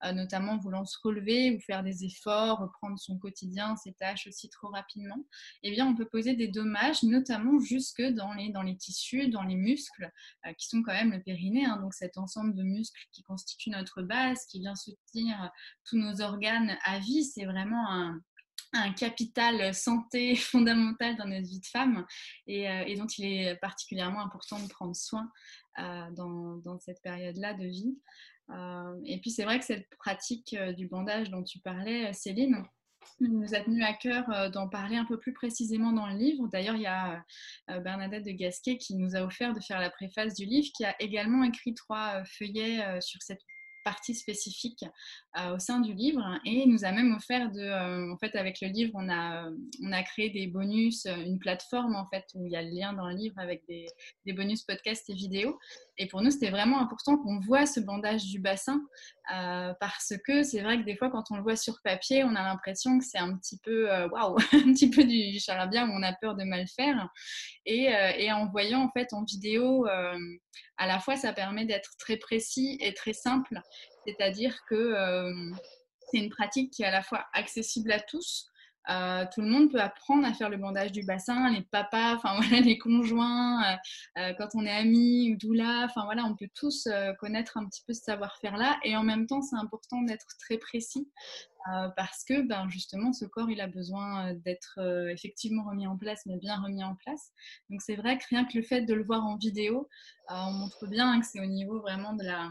Speaker 4: euh, notamment en voulant se relever ou faire des efforts, reprendre son quotidien, ses tâches aussi trop rapidement, eh bien, on peut poser des dommages, notamment jusque dans les, dans les tissus, dans les muscles, qui sont quand même le périnée, hein, donc cet ensemble de muscles qui constitue notre base, qui vient soutenir tous nos organes à vie, c'est vraiment un, un capital santé fondamental dans notre vie de femme et, euh, dont il est particulièrement important de prendre soin euh, dans, cette période-là de vie. Euh, et puis c'est vrai que cette pratique du bandage dont tu parlais, Céline, nous a tenu à cœur d'en parler un peu plus précisément dans le livre. D'ailleurs, il y a Bernadette de Gasquet qui nous a offert de faire la préface du livre, qui a également écrit trois feuillets sur cette partie spécifique euh, au sein du livre et nous a même offert de, euh, en fait, avec le livre, on a, on a créé des bonus, euh, une plateforme en fait où il y a le lien dans le livre avec des, des bonus podcasts et vidéos. Et pour nous, c'était vraiment important qu'on voit ce bandage du bassin parce que c'est vrai que des fois, quand on le voit sur papier, on a l'impression que c'est un petit peu, waouh, un petit peu du charabia où on a peur de mal faire. Et, et en voyant en fait en vidéo, à la fois, ça permet d'être très précis et très simple c'est-à-dire que euh, c'est une pratique qui est à la fois accessible à tous. Euh, tout le monde peut apprendre à faire le bandage du bassin, les papas, enfin voilà, les conjoints, euh, quand on est amis ou doula, enfin voilà, on peut tous connaître un petit peu ce savoir-faire-là. Et en même temps, c'est important d'être très précis parce que ben, justement, ce corps, il a besoin d'être effectivement remis en place, mais bien remis en place. Donc c'est vrai que rien que le fait de le voir en vidéo, on montre bien que c'est au niveau vraiment de la,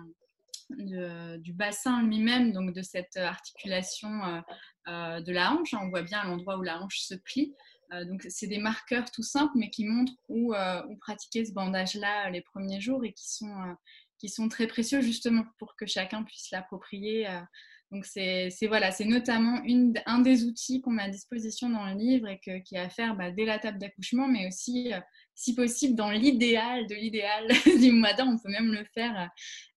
Speaker 4: du bassin lui-même, donc de cette articulation euh, euh, de la hanche. On voit bien l'endroit où la hanche se plie. Euh, donc, c'est des marqueurs tout simples, mais qui montrent où, où pratiquer ce bandage-là les premiers jours et qui sont, qui sont très précieux justement pour que chacun puisse l'approprier. Donc, c'est voilà, notamment une, un des outils qu'on a à disposition dans le livre et que, qui est à faire bah, dès la table d'accouchement, mais aussi si possible, dans l'idéal de l'idéal du mois on peut même le faire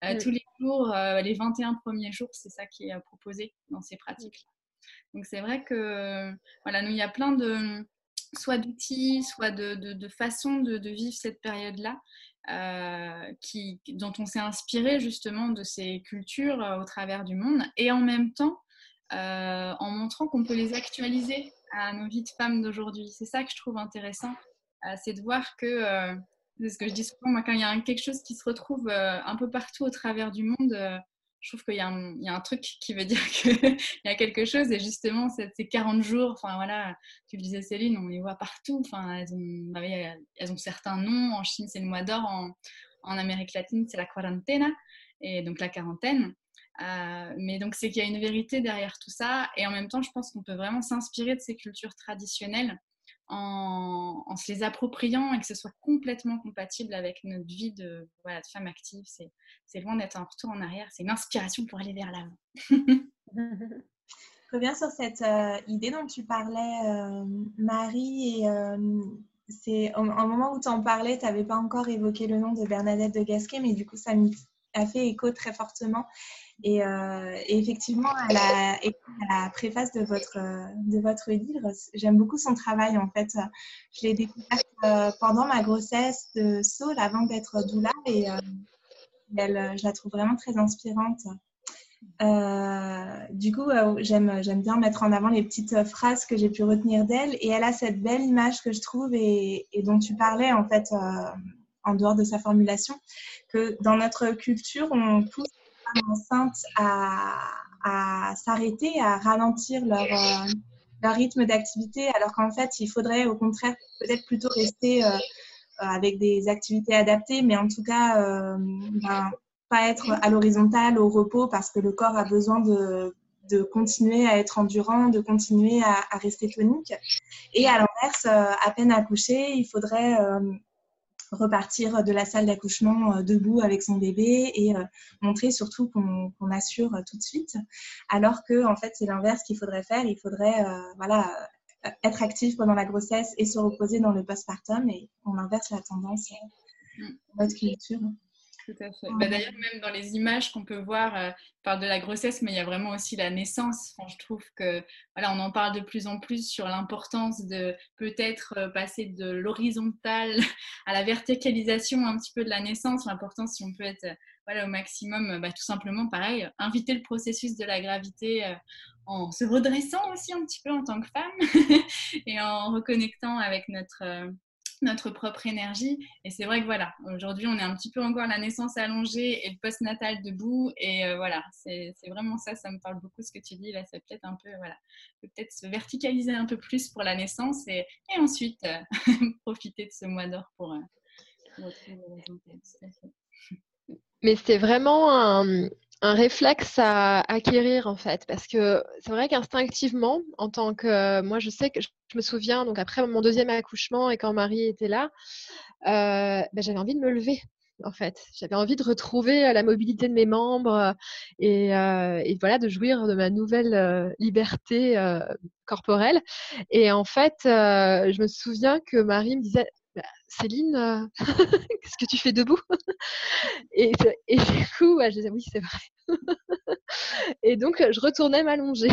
Speaker 4: euh, tous les jours, euh, les 21 premiers jours, c'est ça qui est proposé dans ces pratiques. Donc c'est vrai que voilà, nous, il y a plein de soit d'outils, soit de, de, façons de, vivre cette période-là. Euh, qui, dont on s'est inspiré justement de ces cultures au travers du monde et en même temps en montrant qu'on peut les actualiser à nos vies de femmes d'aujourd'hui. C'est ça que je trouve intéressant euh, c'est de voir que, euh, c'est ce que je dis souvent, moi, quand il y a quelque chose qui se retrouve euh, un peu partout au travers du monde, je trouve qu'il y, a un truc qui veut dire qu'il y a quelque chose. Et justement, ces 40 jours, enfin voilà, tu le disais Céline, on les voit partout. Enfin, elles ont, bah certains noms. En Chine, c'est le mois d'or. En, Amérique latine, c'est la quarantena. Et donc la quarantaine. mais donc, c'est qu'il y a une vérité derrière tout ça. Et en même temps, je pense qu'on peut vraiment s'inspirer de ces cultures traditionnelles en, se les appropriant et que ce soit complètement compatible avec notre vie de, voilà, de femme active. C'est loin d'être un retour en arrière, c'est une inspiration pour aller vers l'avant.
Speaker 3: Je reviens sur cette euh, idée dont tu parlais, euh, Marie, et euh, c'est au, moment où tu en parlais, tu n'avais pas encore évoqué le nom de Bernadette de Gasquet, mais du coup, ça a fait écho très fortement. Euh, et, effectivement, à la, préface de votre, de votre livre, j'aime beaucoup son travail. En fait, je l'ai découverte euh, pendant ma grossesse de Saul avant d'être doula et euh, elle, je la trouve vraiment très inspirante. du coup, j'aime, j'aime bien mettre en avant les petites phrases que j'ai pu retenir d'elle. Et elle a cette belle image que je trouve et, et dont tu parlais en fait en dehors de sa formulation, que dans notre culture, on pousse enceintes à, s'arrêter, à ralentir leur, euh, leur rythme d'activité, alors qu'en fait, il faudrait au contraire peut-être plutôt rester euh, avec des activités adaptées, mais en tout cas, euh, ben, pas être à l'horizontale, au repos, parce que le corps a besoin de, de continuer à être endurant, de continuer à, à rester tonique. Et à l'inverse, à peine accouché, il faudrait repartir de la salle d'accouchement euh, debout avec son bébé et euh, montrer surtout qu'on assure euh, tout de suite. Alors que en fait c'est l'inverse qu'il faudrait faire. Il faudrait voilà être actif pendant la grossesse et se reposer dans le postpartum et on inverse la tendance de notre culture.
Speaker 4: Bah, d'ailleurs, même dans les images qu'on peut voir, euh, on parle de la grossesse, mais il y a vraiment aussi la naissance. je trouve que voilà, on en parle de plus en plus sur l'importance de peut-être euh, passer de l'horizontale à la verticalisation un petit peu de la naissance. L'importance, si on peut être voilà, au maximum, bah, tout simplement, pareil, inviter le processus de la gravité euh, en se redressant aussi un petit peu en tant que femme et en reconnectant avec notre notre propre énergie. Et c'est vrai que voilà, aujourd'hui, on est un petit peu encore la naissance allongée et le post-natal debout. Et euh, voilà, c'est vraiment ça, ça me parle beaucoup ce que tu dis. Là, c'est peut-être un peu, voilà, peut-être se verticaliser un peu plus pour la naissance et, ensuite euh, profiter de ce mois d'or pour, euh, retrouver
Speaker 2: Mais c'est vraiment un, un réflexe à acquérir en fait, parce que c'est vrai qu'instinctivement, en tant que moi, je sais que je, me souviens donc après mon deuxième accouchement et quand Marie était là, euh, ben, j'avais envie de me lever. En fait, j'avais envie de retrouver euh, la mobilité de mes membres euh, et, voilà de jouir de ma nouvelle liberté corporelle. Et en fait, je me souviens que Marie me disait Céline, euh, qu'est-ce que tu fais debout? Et, du coup, je disais oui, c'est vrai. et donc, je retournais m'allonger.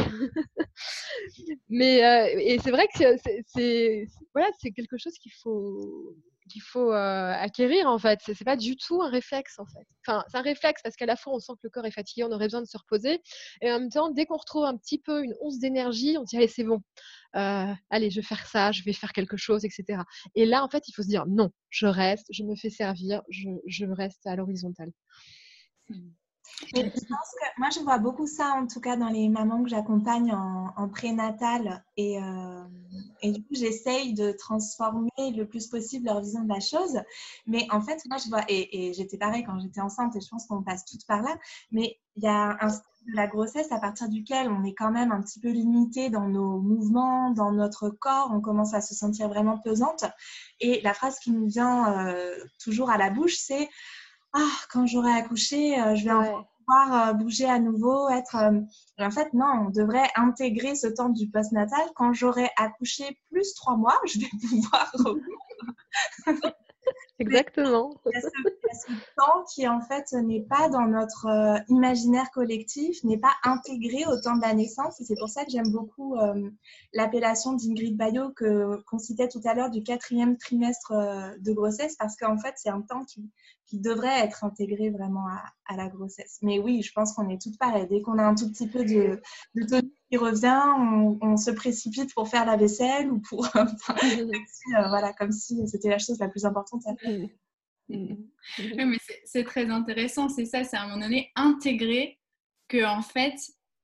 Speaker 2: Mais euh, et c'est vrai que c'est voilà, c'est quelque chose qu'il faut qu'il faut euh, acquérir en fait. C'est pas du tout un réflexe en fait. Enfin, c'est un réflexe parce qu'à la fois on sent que le corps est fatigué, on aurait besoin de se reposer, et en même temps, dès qu'on retrouve un petit peu une once d'énergie, on dit allez c'est bon, euh, allez je vais faire ça, je vais faire quelque chose, etc. Et là en fait, il faut se dire non, je reste, je me fais servir, je, reste à l'horizontale.
Speaker 3: Je pense que moi, je vois beaucoup ça, en tout cas, dans les mamans que j'accompagne en, prénatal. Et, euh, et, du coup, j'essaye de transformer le plus possible leur vision de la chose. Mais en fait, moi, je vois, et, j'étais pareil quand j'étais enceinte, et je pense qu'on passe toutes par là. Mais il y a un de la grossesse à partir duquel on est quand même un petit peu limité dans nos mouvements, dans notre corps. On commence à se sentir vraiment pesante. Et la phrase qui nous vient euh, toujours à la bouche, c'est ah, quand j'aurai accouché, euh, je vais pouvoir euh, bouger à nouveau, être. Euh, en fait, non, on devrait intégrer ce temps du postnatal. Quand j'aurai accouché plus trois mois, je vais pouvoir
Speaker 2: Exactement.
Speaker 3: Il y, a ce, temps qui, en fait, n'est pas dans notre euh, imaginaire collectif, n'est pas intégré au temps de la naissance. Et c'est pour ça que j'aime beaucoup euh, l'appellation d'Ingrid Bayot qu'on citait tout à l'heure du quatrième trimestre euh, de grossesse, parce qu'en fait, c'est un temps qui, qui, devrait être intégré vraiment à, à, la grossesse. Mais oui, je pense qu'on est toutes pareilles. Dès qu'on a un tout petit peu de, de qui revient, on, se précipite pour faire la vaisselle ou pour. Euh, voilà, comme si c'était la chose la plus importante à faire.
Speaker 4: mais c'est très intéressant, c'est ça, c'est à un moment donné intégrer que en fait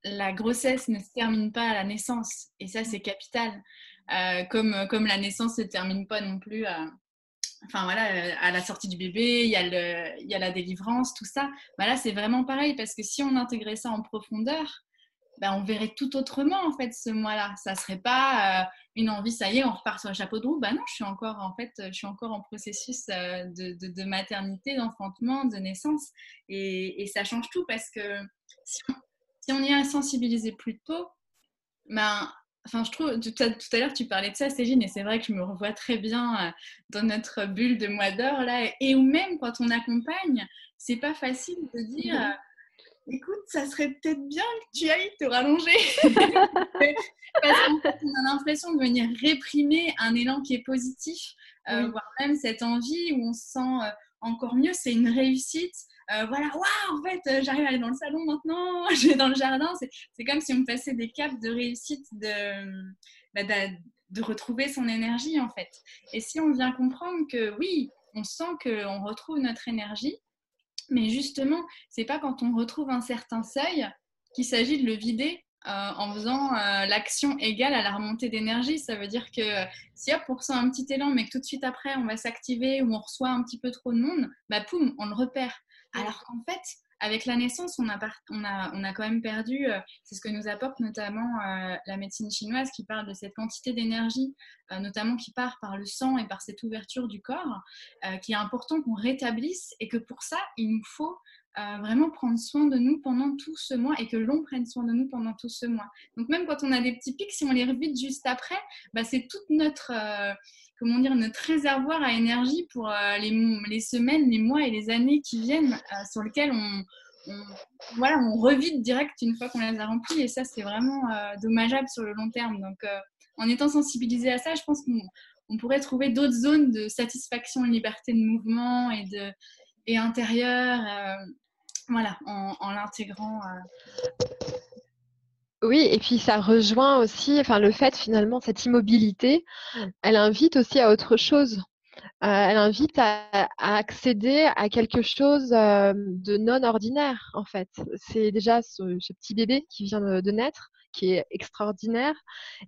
Speaker 4: la grossesse ne se termine pas à la naissance et ça c'est capital. Euh, comme, comme la naissance ne se termine pas non plus à, enfin voilà, à la sortie du bébé, il y a, le, il y a la délivrance, tout ça. Là, c'est vraiment pareil parce que si on intégrait ça en profondeur, ben, on verrait tout autrement en fait ce mois-là. Ça serait pas euh, une envie, ça y est, on repart sur le chapeau de roue. Ben non, je suis encore en fait, je suis encore en processus euh, de, maternité, d'enfantement, de naissance, et, ça change tout parce que si on, y est sensibilisé plus tôt, ben Enfin, je trouve, tout à, l'heure, tu parlais de ça, Cégine, et c'est vrai que je me revois très bien euh, dans notre bulle de mois d'or, là, et ou même quand on accompagne, c'est pas facile de dire, écoute, ça serait peut-être bien que tu ailles te rallonger. Parce qu'en fait, on a l'impression de venir réprimer un élan qui est positif, euh, voire même cette envie où on se sent euh, encore mieux, c'est une réussite. Euh, voilà, waouh, en fait, j'arrive à aller dans le salon maintenant, je vais dans le jardin. C'est comme si on passait des caps de réussite, de, bah, de, de retrouver son énergie, en fait. Et si on vient comprendre que oui, on sent qu'on retrouve notre énergie, mais justement, c'est pas quand on retrouve un certain seuil qu'il s'agit de le vider euh, en faisant euh, l'action égale à la remontée d'énergie. Ça veut dire que si hop, on ressent un petit élan, mais que tout de suite après, on va s'activer ou on reçoit un petit peu trop de monde, bah poum, on le repère. Alors qu'en fait, avec la naissance, on a, quand même perdu, euh, c'est ce que nous apporte notamment euh, la médecine chinoise qui parle de cette quantité d'énergie, euh, notamment qui part par le sang et par cette ouverture du corps, qui est important qu'on rétablisse et que pour ça, il nous faut vraiment prendre soin de nous pendant tout ce mois et que l'on prenne soin de nous pendant tout ce mois. Donc même quand on a des petits pics, si on les revide juste après, bah, c'est toute notre, euh, comment dire, notre réservoir à énergie pour euh, les, semaines, les mois et les années qui viennent euh, sur lesquels on, voilà, on revide direct une fois qu'on les a remplis et ça c'est vraiment dommageable sur le long terme. Donc en étant sensibilisé à ça, je pense qu'on pourrait trouver d'autres zones de satisfaction, liberté de mouvement et de et intérieure, voilà, en, l'intégrant. Euh.
Speaker 2: Oui, et puis ça rejoint aussi, enfin le fait finalement cette immobilité, elle invite aussi à autre chose. Euh, elle invite à, accéder à quelque chose de non ordinaire en fait. C'est déjà ce, petit bébé qui vient de naître qui est extraordinaire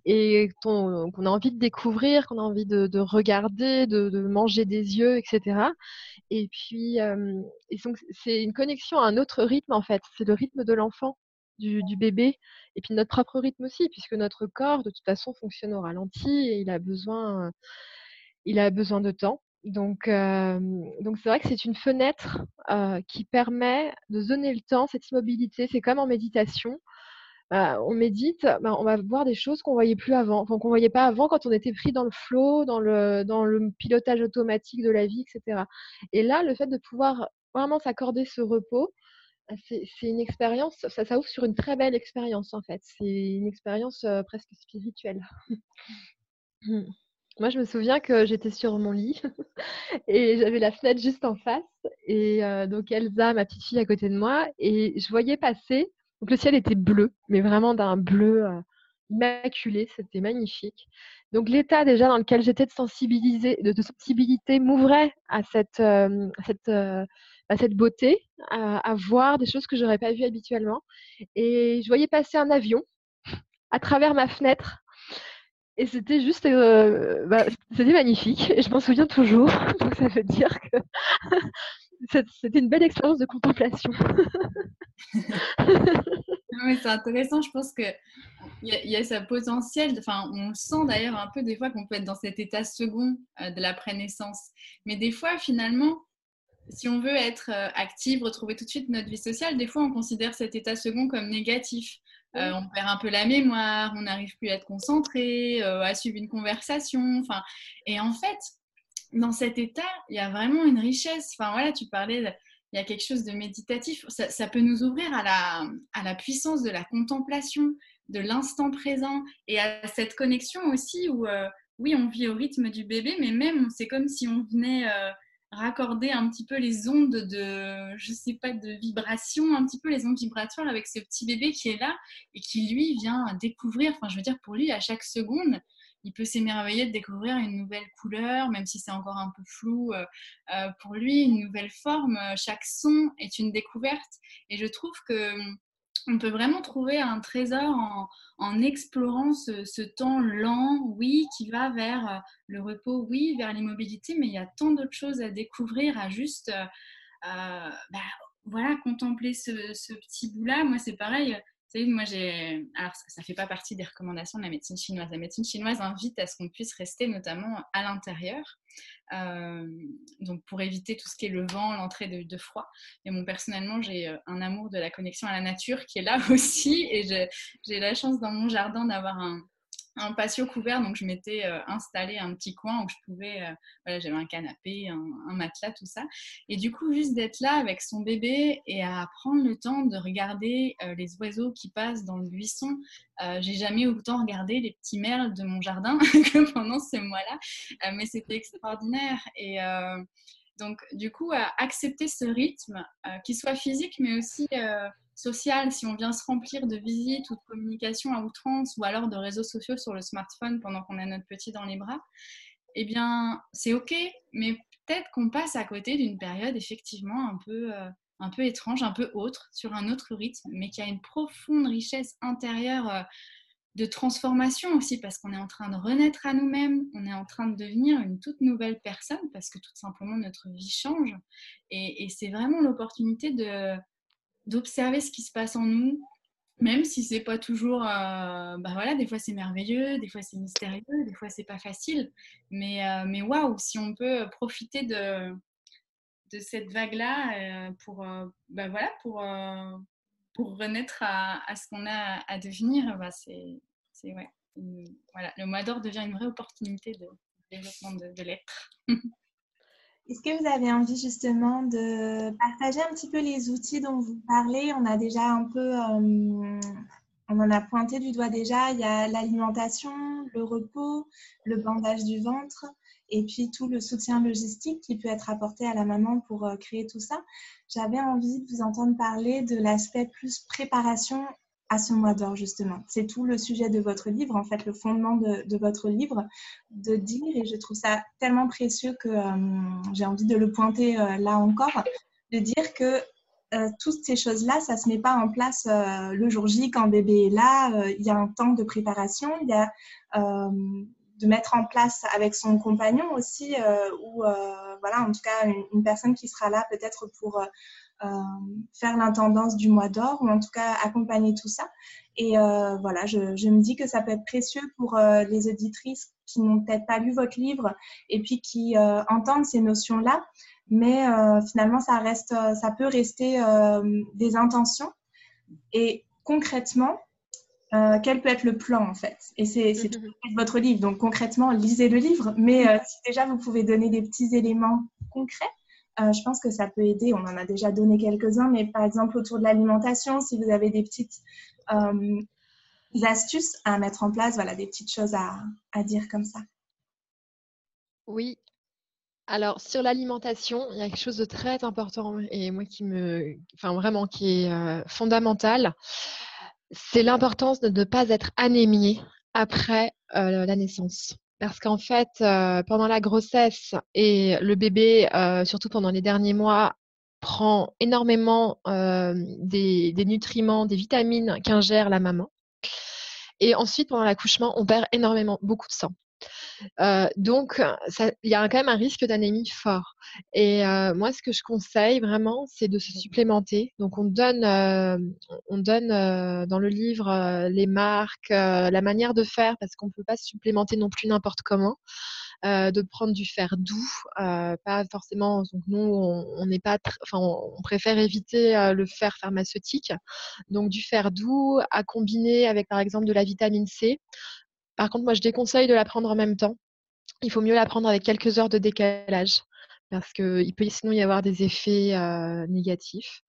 Speaker 2: et qu'on a envie de découvrir, qu'on a envie de, regarder, de, manger des yeux, etc. Et puis, c'est une connexion à un autre rythme en fait. C'est le rythme de l'enfant, du, bébé, et puis notre propre rythme aussi, puisque notre corps de toute façon fonctionne au ralenti et il a besoin, il a besoin de temps. Donc, donc c'est vrai que c'est une fenêtre qui permet de donner le temps, cette immobilité. C'est comme en méditation. Bah, on médite, bah, on va voir des choses qu'on voyait plus avant, qu'on voyait pas avant quand on était pris dans le flow, dans le, pilotage automatique de la vie, etc. Et là, le fait de pouvoir vraiment s'accorder ce repos, bah, c'est une expérience, ça, ça ouvre sur une très belle expérience en fait. C'est une expérience presque spirituelle. Moi, je me souviens que j'étais sur mon lit et j'avais la fenêtre juste en face et donc Elsa, ma petite fille, à côté de moi et je voyais passer donc le ciel était bleu, mais vraiment d'un bleu euh, immaculé, c'était magnifique. Donc l'état déjà dans lequel j'étais de de, sensibilité m'ouvrait à cette, euh, cette, euh, à cette beauté, à, voir des choses que j'aurais pas vues habituellement. Et je voyais passer un avion à travers ma fenêtre. Et c'était juste, bah, c'était magnifique. Et je m'en souviens toujours. Donc ça veut dire que c'était une belle expérience de contemplation.
Speaker 4: oui, c'est intéressant. Je pense qu'il y, y, a ce potentiel. Enfin, on sent d'ailleurs un peu des fois qu'on peut être dans cet état second euh, de la prénaissance. Mais des fois, finalement, si on veut être euh, active, retrouver tout de suite notre vie sociale, des fois, on considère cet état second comme négatif. Euh, on perd un peu la mémoire, on n'arrive plus à être concentré, à suivre une conversation. Enfin, et en fait, dans cet état, il y a vraiment une richesse. Enfin voilà, tu parlais, il y a quelque chose de méditatif. Ça, peut nous ouvrir à la, à la puissance de la contemplation, de l'instant présent et à cette connexion aussi où, euh, oui, on vit au rythme du bébé, mais même c'est comme si on venait euh, raccorder un petit peu les ondes de, je sais pas, de vibration, un petit peu les ondes vibratoires avec ce petit bébé qui est là et qui lui vient découvrir. Enfin, je veux dire, pour lui, à chaque seconde, il peut s'émerveiller de découvrir une nouvelle couleur, même si c'est encore un peu flou euh, euh, pour lui, une nouvelle forme. Chaque son est une découverte. Et je trouve que hum, on peut vraiment trouver un trésor en, explorant ce, temps lent, oui, qui va vers euh, le repos, oui, vers l'immobilité, mais il y a tant d'autres choses à découvrir, à juste, bah, voilà, contempler ce petit bout-là. Moi, c'est pareil moi j'ai. Alors, ça ne fait pas partie des recommandations de la médecine chinoise. La médecine chinoise invite à ce qu'on puisse rester notamment à l'intérieur, euh, donc pour éviter tout ce qui est le vent, l'entrée de, froid. Et moi, personnellement, j'ai euh, un amour de la connexion à la nature qui est là aussi. Et j'ai la chance dans mon jardin d'avoir un, un patio couvert, donc je m'étais euh, installé un petit coin où je pouvais, euh, voilà, j'avais un canapé, un, matelas, tout ça. Et du coup, juste d'être là avec son bébé et à prendre le temps de regarder euh, les oiseaux qui passent dans le buisson, j'ai jamais autant regardé les petits merles de mon jardin que pendant ce mois-là, mais c'était extraordinaire. Et donc, du coup, accepter ce rythme, qui soit physique, mais aussi social, si on vient se remplir de visites ou de communication à outrance ou alors de réseaux sociaux sur le smartphone pendant qu'on a notre petit dans les bras, eh bien, c'est OK, mais peut-être qu'on passe à côté d'une période effectivement un peu, euh, un peu étrange, un peu autre, sur un autre rythme, mais qui a une profonde richesse intérieure euh, de transformation aussi, parce qu'on est en train de renaître à nous-mêmes, on est en train de devenir une toute nouvelle personne, parce que tout simplement notre vie change. et c'est vraiment l'opportunité de d'observer ce qui se passe en nous, même si c'est pas toujours, euh, bah voilà, des fois c'est merveilleux, des fois c'est mystérieux, des fois c'est pas facile, mais euh, mais waouh, si on peut profiter de de cette vague-là pour, bah voilà, pour, pour renaître à, à ce qu'on a à devenir. Bah c'est, ouais, voilà, le mois d'or devient une vraie opportunité de développement de l'être.
Speaker 3: Est-ce que vous avez envie justement de partager un petit peu les outils dont vous parlez? On a déjà un peu, euh, on en a pointé du doigt déjà, il y a l'alimentation, le repos, le bandage du ventre et puis tout le soutien logistique qui peut être apporté à la maman pour euh, créer tout ça. J'avais envie de vous entendre parler de l'aspect plus préparation à ce mois d'or, justement. C'est tout le sujet de votre livre, en fait, le fondement de, votre livre, de dire, et je trouve ça tellement précieux que euh, j'ai envie de le pointer euh, là encore, de dire que euh, toutes ces choses-là, ça se met pas en place le jour J quand bébé est là. Il y a un temps de préparation, il y a de mettre en place avec son compagnon aussi, ou voilà, en tout cas, une, personne qui sera là peut-être pour faire l'intendance du mois d'or ou en tout cas accompagner tout ça. Et euh, voilà, je, me dis que ça peut être précieux pour euh, les auditrices qui n'ont peut-être pas lu votre livre et puis qui entendent ces notions-là, mais finalement ça reste, ça peut rester des intentions. Et concrètement, quel peut être le plan en fait? Et c'est mm-hmm. votre livre, donc concrètement, lisez le livre, mais si déjà vous pouvez donner des petits éléments concrets, euh, je pense que ça peut aider. On en a déjà donné quelques-uns, mais par exemple autour de l'alimentation, si vous avez des petites euh, astuces à mettre en place, voilà, des petites choses à, dire comme ça.
Speaker 2: Oui. Alors sur l'alimentation, il y a quelque chose de très important et moi qui me, enfin vraiment qui est euh, fondamental, c'est l'importance de ne pas être anémié après la naissance parce qu'en fait, euh, pendant la grossesse et le bébé, euh, surtout pendant les derniers mois, prend énormément euh, des, des, nutriments, des vitamines qu'ingère la maman. Et ensuite, pendant l'accouchement, on perd énormément, beaucoup de sang. Euh, donc, il y a quand même un risque d'anémie fort. Et euh, moi, ce que je conseille vraiment, c'est de se supplémenter. Donc, on donne, euh, on donne dans le livre les marques, la manière de faire, parce qu'on ne peut pas se supplémenter non plus n'importe comment. de prendre du fer doux, pas forcément. Donc nous, on n'est pas, enfin, on, on, préfère éviter le fer pharmaceutique. Donc du fer doux à combiner avec par exemple de la vitamine C. Par contre, moi, je déconseille de la prendre en même temps. Il faut mieux la prendre avec quelques heures de décalage parce qu'il peut sinon y avoir des effets euh, négatifs.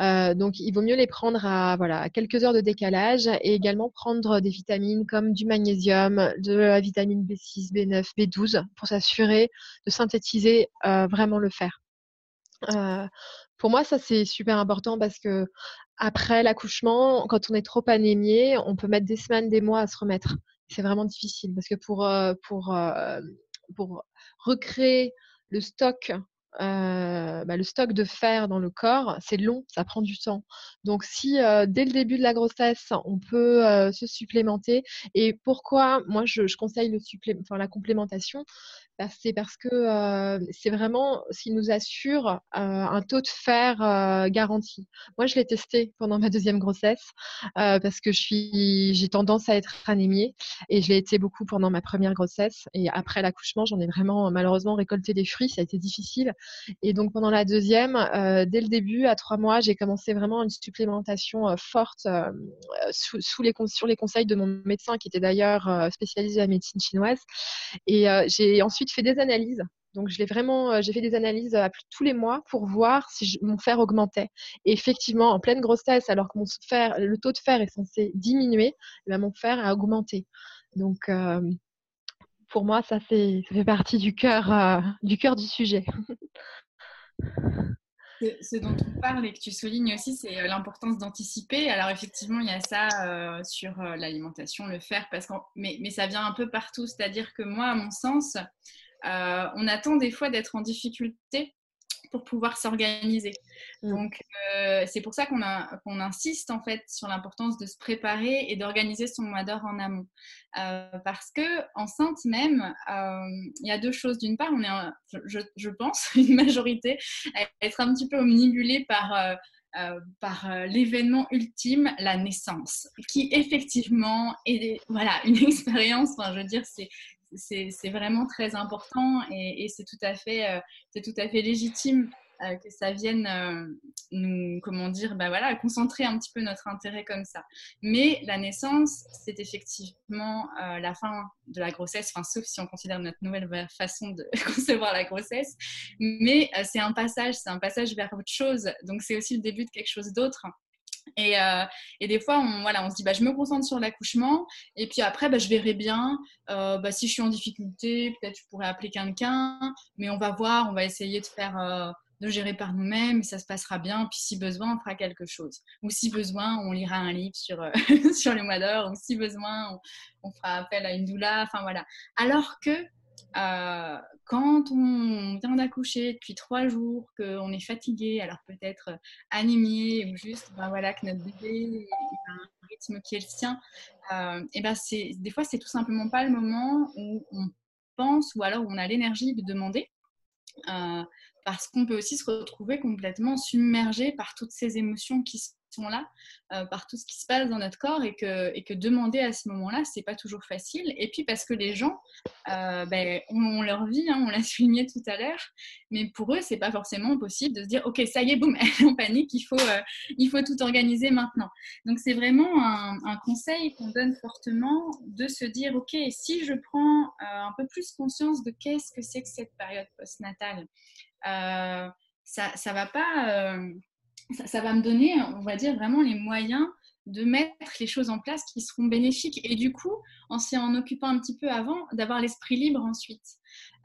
Speaker 2: Euh, donc, il vaut mieux les prendre à, voilà, quelques heures de décalage et également prendre des vitamines comme du magnésium, de la vitamine B6, B9, B12 pour s'assurer de synthétiser euh, vraiment le fer. pour moi, ça c'est super important parce que après l'accouchement, quand on est trop anémié, on peut mettre des semaines, des mois à se remettre c'est vraiment difficile parce que pour, euh, euh, recréer le stock euh, bah, le stock de fer dans le corps, c'est long, ça prend du temps. Donc si dès le début de la grossesse, on peut se supplémenter, et pourquoi moi je, conseille le la complémentation, bah, c'est parce que euh, c'est vraiment ce qui nous assure euh, un taux de fer euh, garanti. Moi, je l'ai testé pendant ma deuxième grossesse parce que je suis, j'ai tendance à être anémiée et je l'ai été beaucoup pendant ma première grossesse. Et après l'accouchement, j'en ai vraiment malheureusement récolté des fruits. Ça a été difficile. Et donc pendant la deuxième, dès le début, à trois mois, j'ai commencé vraiment une supplémentation forte sous, les, sur les conseils de mon médecin qui était d'ailleurs spécialisé en médecine chinoise. Et j'ai ensuite fait des analyses. Donc, je l'ai vraiment, euh, j'ai fait des analyses euh, tous les mois pour voir si mon fer augmentait. Et effectivement, en pleine grossesse, alors que mon fer, le taux de fer est censé diminuer, eh ben, mon fer a augmenté. Donc, euh, pour moi, ça, ça fait partie du cœur, du cœur du sujet.
Speaker 4: Ce dont on parle et que tu soulignes aussi, c'est l'importance d'anticiper. Alors effectivement, il y a ça sur l'alimentation, le fer, parce mais, mais, ça vient un peu partout. C'est-à-dire que moi, à mon sens, on attend des fois d'être en difficulté pour pouvoir s'organiser. Mm. Donc, euh, c'est pour ça qu'on insiste en fait sur l'importance de se préparer et d'organiser son mois d'or en amont. Euh, parce que enceinte même, euh, il y a deux choses. D'une part, on est, je, pense, une majorité à être un petit peu omnibulée par par l'événement ultime, la naissance, qui effectivement est voilà, une expérience, enfin, je veux dire, c'est c'est vraiment très important et, c'est tout, à fait, euh, tout à fait légitime que ça vienne nous, comment dire, bah voilà, concentrer un petit peu notre intérêt comme ça. Mais la naissance, c'est effectivement la fin de la grossesse, sauf si on considère notre nouvelle façon de concevoir la grossesse. Mais c'est un passage, c'est un passage vers autre chose. Donc c'est aussi le début de quelque chose d'autre. Et, euh, et, des fois, on, se dit, bah, je me concentre sur l'accouchement, et puis après, bah, je verrai bien. Euh, bah, si je suis en difficulté, peut-être je pourrais appeler quelqu'un, mais on va voir, on va essayer de faire, euh, de gérer par nous-mêmes, ça se passera bien. Puis si besoin, on fera quelque chose. Ou si besoin, on lira un livre sur, sur le mois d'or, ou si besoin, on, on, fera appel à une doula. Enfin voilà. Alors que euh, quand on vient d'accoucher depuis trois jours, qu'on est fatigué, alors peut-être anémié ou juste ben voilà, que notre bébé a un rythme qui est le sien, euh, et ben c'est, des fois, c'est tout simplement pas le moment où on pense ou alors où on a l'énergie de demander. Euh, parce qu'on peut aussi se retrouver complètement submergé par toutes ces émotions qui là, euh, par tout ce qui se passe dans notre corps et que, et que demander à ce moment-là, c'est pas toujours facile. Et puis parce que les gens euh, ben, ont leur vie, hein, on l'a souligné tout à l'heure, mais pour eux, c'est pas forcément possible de se dire ok, ça y est, boum, on panique, il faut, euh, il faut tout organiser maintenant. Donc c'est vraiment un, un conseil qu'on donne fortement de se dire ok, si je prends un peu plus conscience de qu'est-ce que c'est que cette période postnatale, ça, ça va pas ça, va me donner, on va dire, vraiment les moyens de mettre les choses en place qui seront bénéfiques. Et du coup, en s'en occupant un petit peu avant, d'avoir l'esprit libre ensuite.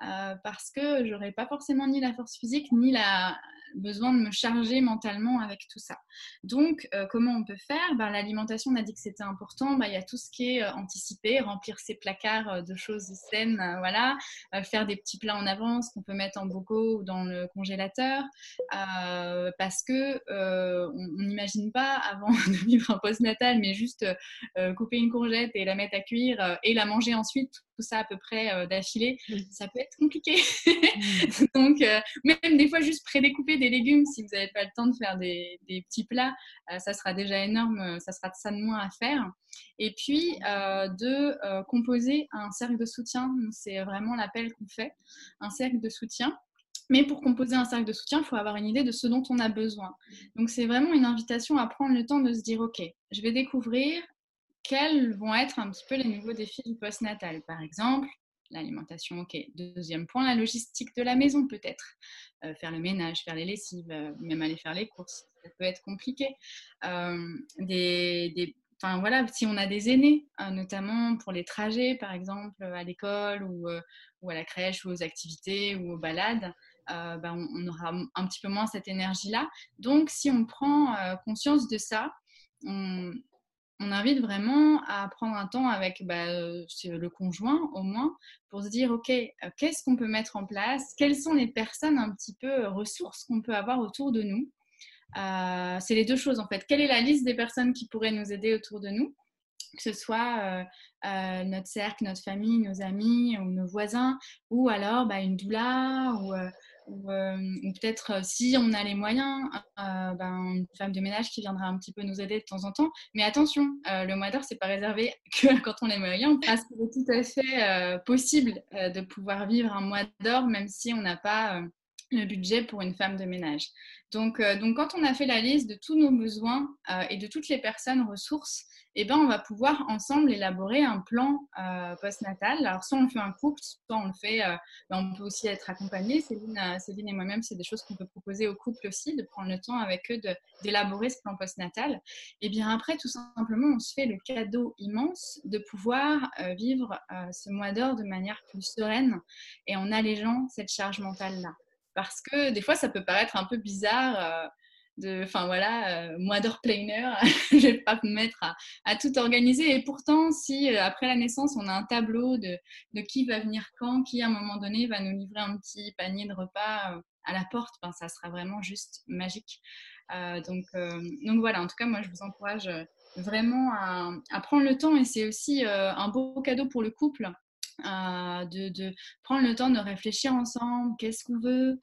Speaker 4: Euh, parce que j'aurais pas forcément ni la force physique ni la besoin de me charger mentalement avec tout ça. Donc, euh, comment on peut faire? Ben, L'alimentation, on a dit que c'était important. Ben, il y a tout ce qui est euh, remplir ses placards de choses saines, voilà, faire des petits plats en avance qu'on peut mettre en bocaux ou dans le congélateur, parce que on n'imagine pas avant de vivre un post-natal, mais juste couper une courgette et la mettre à cuire et la manger ensuite tout ça à peu près euh, d'affilée, ça peut être compliqué. Mm. Donc, euh, même des fois, juste prédécouper des légumes, si vous n'avez pas le temps de faire des, petits plats, euh, ça sera déjà énorme, ça sera ça de moins à faire. Et puis, de composer un cercle de soutien, c'est vraiment l'appel qu'on fait, un cercle de soutien. Mais pour composer un cercle de soutien, il faut avoir une idée de ce dont on a besoin. Donc, c'est vraiment une invitation à prendre le temps de se dire, OK, je vais découvrir quels vont être un petit peu les nouveaux défis du postnatal? Par exemple, l'alimentation, ok. Deuxième point, la logistique de la maison peut-être. Euh, faire le ménage, faire les lessives, euh, même aller faire les courses, ça peut être compliqué. Euh, des, enfin, voilà, si on a des aînés, notamment pour les trajets, par exemple, à l'école ou, ou, à la crèche ou aux activités ou aux balades, ben, on, aura un petit peu moins cette énergie-là. Donc, si on prend conscience de ça, on, on invite vraiment à prendre un temps avec bah, euh, le conjoint au moins pour se dire ok euh, qu'est-ce qu'on peut mettre en place? Quelles sont les personnes un petit peu euh, ressources qu'on peut avoir autour de nous? C'est les deux choses en fait. Quelle est la liste des personnes qui pourraient nous aider autour de nous? Que ce soit notre cercle, notre famille, nos amis ou nos voisins, ou alors bah, une doula ou ou, euh, peut-être euh, si on a les moyens, euh, ben, une femme de ménage qui viendra un petit peu nous aider de temps en temps. Mais attention, le mois d'or, c'est pas réservé que quand on a les moyens, parce qu'il est tout à fait possible de pouvoir vivre un mois d'or même si on n'a pas le budget pour une femme de ménage. Donc, donc, quand on a fait la liste de tous nos besoins et de toutes les personnes ressources, eh ben, on va pouvoir ensemble élaborer un plan euh, postnatal. Alors, soit on le fait un couple, soit on le fait, euh, ben, on peut aussi être accompagné. Céline, euh, Céline et moi-même, c'est des choses qu'on peut proposer au couple aussi, de prendre le temps avec eux d'élaborer ce plan postnatal. Et bien après, tout simplement, on se fait le cadeau immense de pouvoir euh, vivre ce mois d'or de manière plus sereine et en allégeant cette charge mentale-là. Parce que des fois, ça peut paraître un peu bizarre de, enfin voilà, euh, moi d'or planer, je vais pas me mettre à, tout organiser. Et pourtant, si euh, après la naissance, on a un tableau de, qui va venir quand, qui à un moment donné va nous livrer un petit panier de repas euh, à la porte, ben, ça sera vraiment juste magique. donc, donc voilà, en tout cas, moi je vous encourage vraiment à prendre le temps et c'est aussi un beau cadeau pour le couple. De, de, prendre le temps de réfléchir ensemble, qu'est-ce qu'on veut,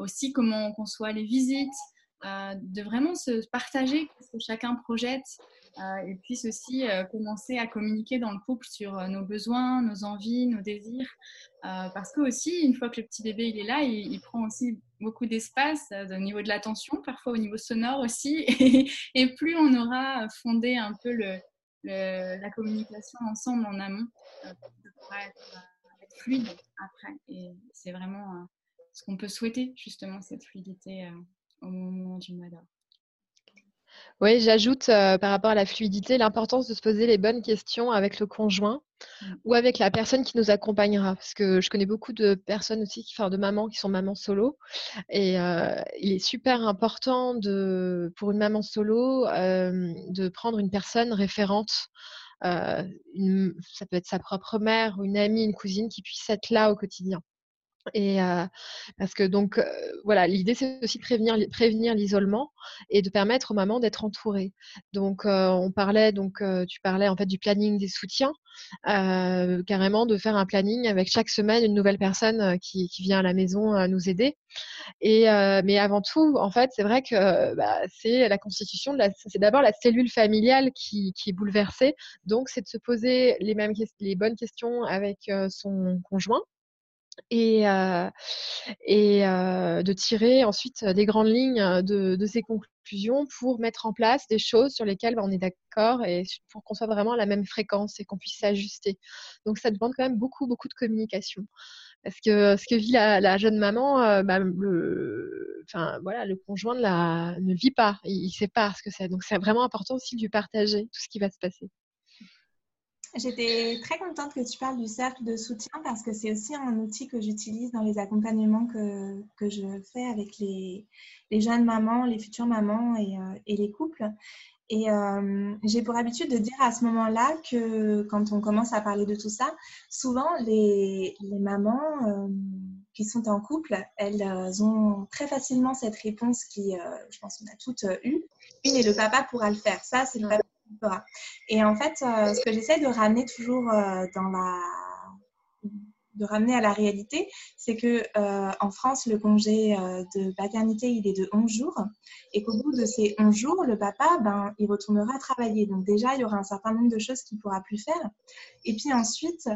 Speaker 4: aussi comment on conçoit les visites, de vraiment se partager ce que chacun projette. et puisse aussi commencer à communiquer dans le couple sur nos besoins, nos envies, nos désirs. parce que aussi, une fois que le petit bébé il est là, il, prend aussi beaucoup d'espace au niveau de l'attention, parfois au niveau sonore aussi. Et, plus on aura fondé un peu la communication ensemble en amont, pourra être, fluide après. Et c'est vraiment ce qu'on peut souhaiter, justement, cette fluidité au moment du mois d'or.
Speaker 2: Oui, j'ajoute euh, par rapport à la fluidité l'importance de se poser les bonnes questions avec le conjoint mmh. ou avec la personne qui nous accompagnera. Parce que je connais beaucoup de personnes aussi, qui, enfin, de mamans qui sont mamans solo. Et euh, il est super important de, pour une maman solo euh, de prendre une personne référente. Ça peut être sa propre mère, une amie, une cousine qui puisse être là au quotidien. Et parce que donc voilà, l'idée c'est aussi de prévenir, prévenir l'isolement et de permettre aux mamans d'être entourées. Donc on parlait donc tu parlais en fait du planning des soutiens, carrément de faire un planning avec chaque semaine une nouvelle personne qui, vient à la maison nous aider. Et mais avant tout, en fait, c'est vrai que bah, c'est la constitution c'est d'abord la cellule familiale qui, qui est bouleversée. Donc c'est de se poser les mêmes les bonnes questions avec son conjoint et, et de tirer ensuite des grandes lignes de, ces conclusions pour mettre en place des choses sur lesquelles bah, on est d'accord et pour qu'on soit vraiment à la même fréquence et qu'on puisse s'ajuster. Donc ça demande quand même beaucoup, beaucoup de communication. Parce que ce que vit la, jeune maman, bah, le, enfin, voilà, le conjoint ne vit pas, il ne sait pas ce que c'est. Donc c'est vraiment important aussi de lui partager tout ce qui va se passer.
Speaker 3: J'étais très contente que tu parles du cercle de soutien parce que c'est aussi un outil que j'utilise dans les accompagnements que, que, je fais avec les, les, jeunes mamans, les futures mamans et, euh, et les couples. Et euh, j'ai pour habitude de dire à ce moment-là que quand on commence à parler de tout ça, souvent les, les mamans euh, qui sont en couple, elles ont très facilement cette réponse qui, je pense qu'on a toutes eu. Une et le papa pourra le faire. Ça, c'est le papa et en fait, euh, ce que j'essaie de ramener toujours euh, de ramener à la réalité, c'est que euh, en France, le congé de paternité, il est de 11 jours, et qu'au bout de ces 11 jours, le papa, ben, il retournera travailler. Donc déjà, il y aura un certain nombre de choses qu'il pourra plus faire. Et puis ensuite,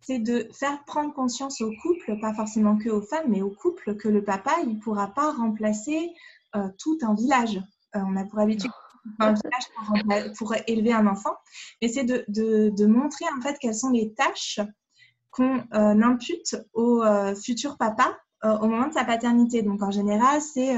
Speaker 3: c'est de faire prendre conscience au couple, pas forcément que aux femmes, mais au couple, que le papa, il pourra pas remplacer tout un village. on a pour habitude pour, élever un enfant, mais c'est de, de, montrer en fait quelles sont les tâches qu'on euh, impute au euh, futur papa euh, au moment de sa paternité. Donc en général, c'est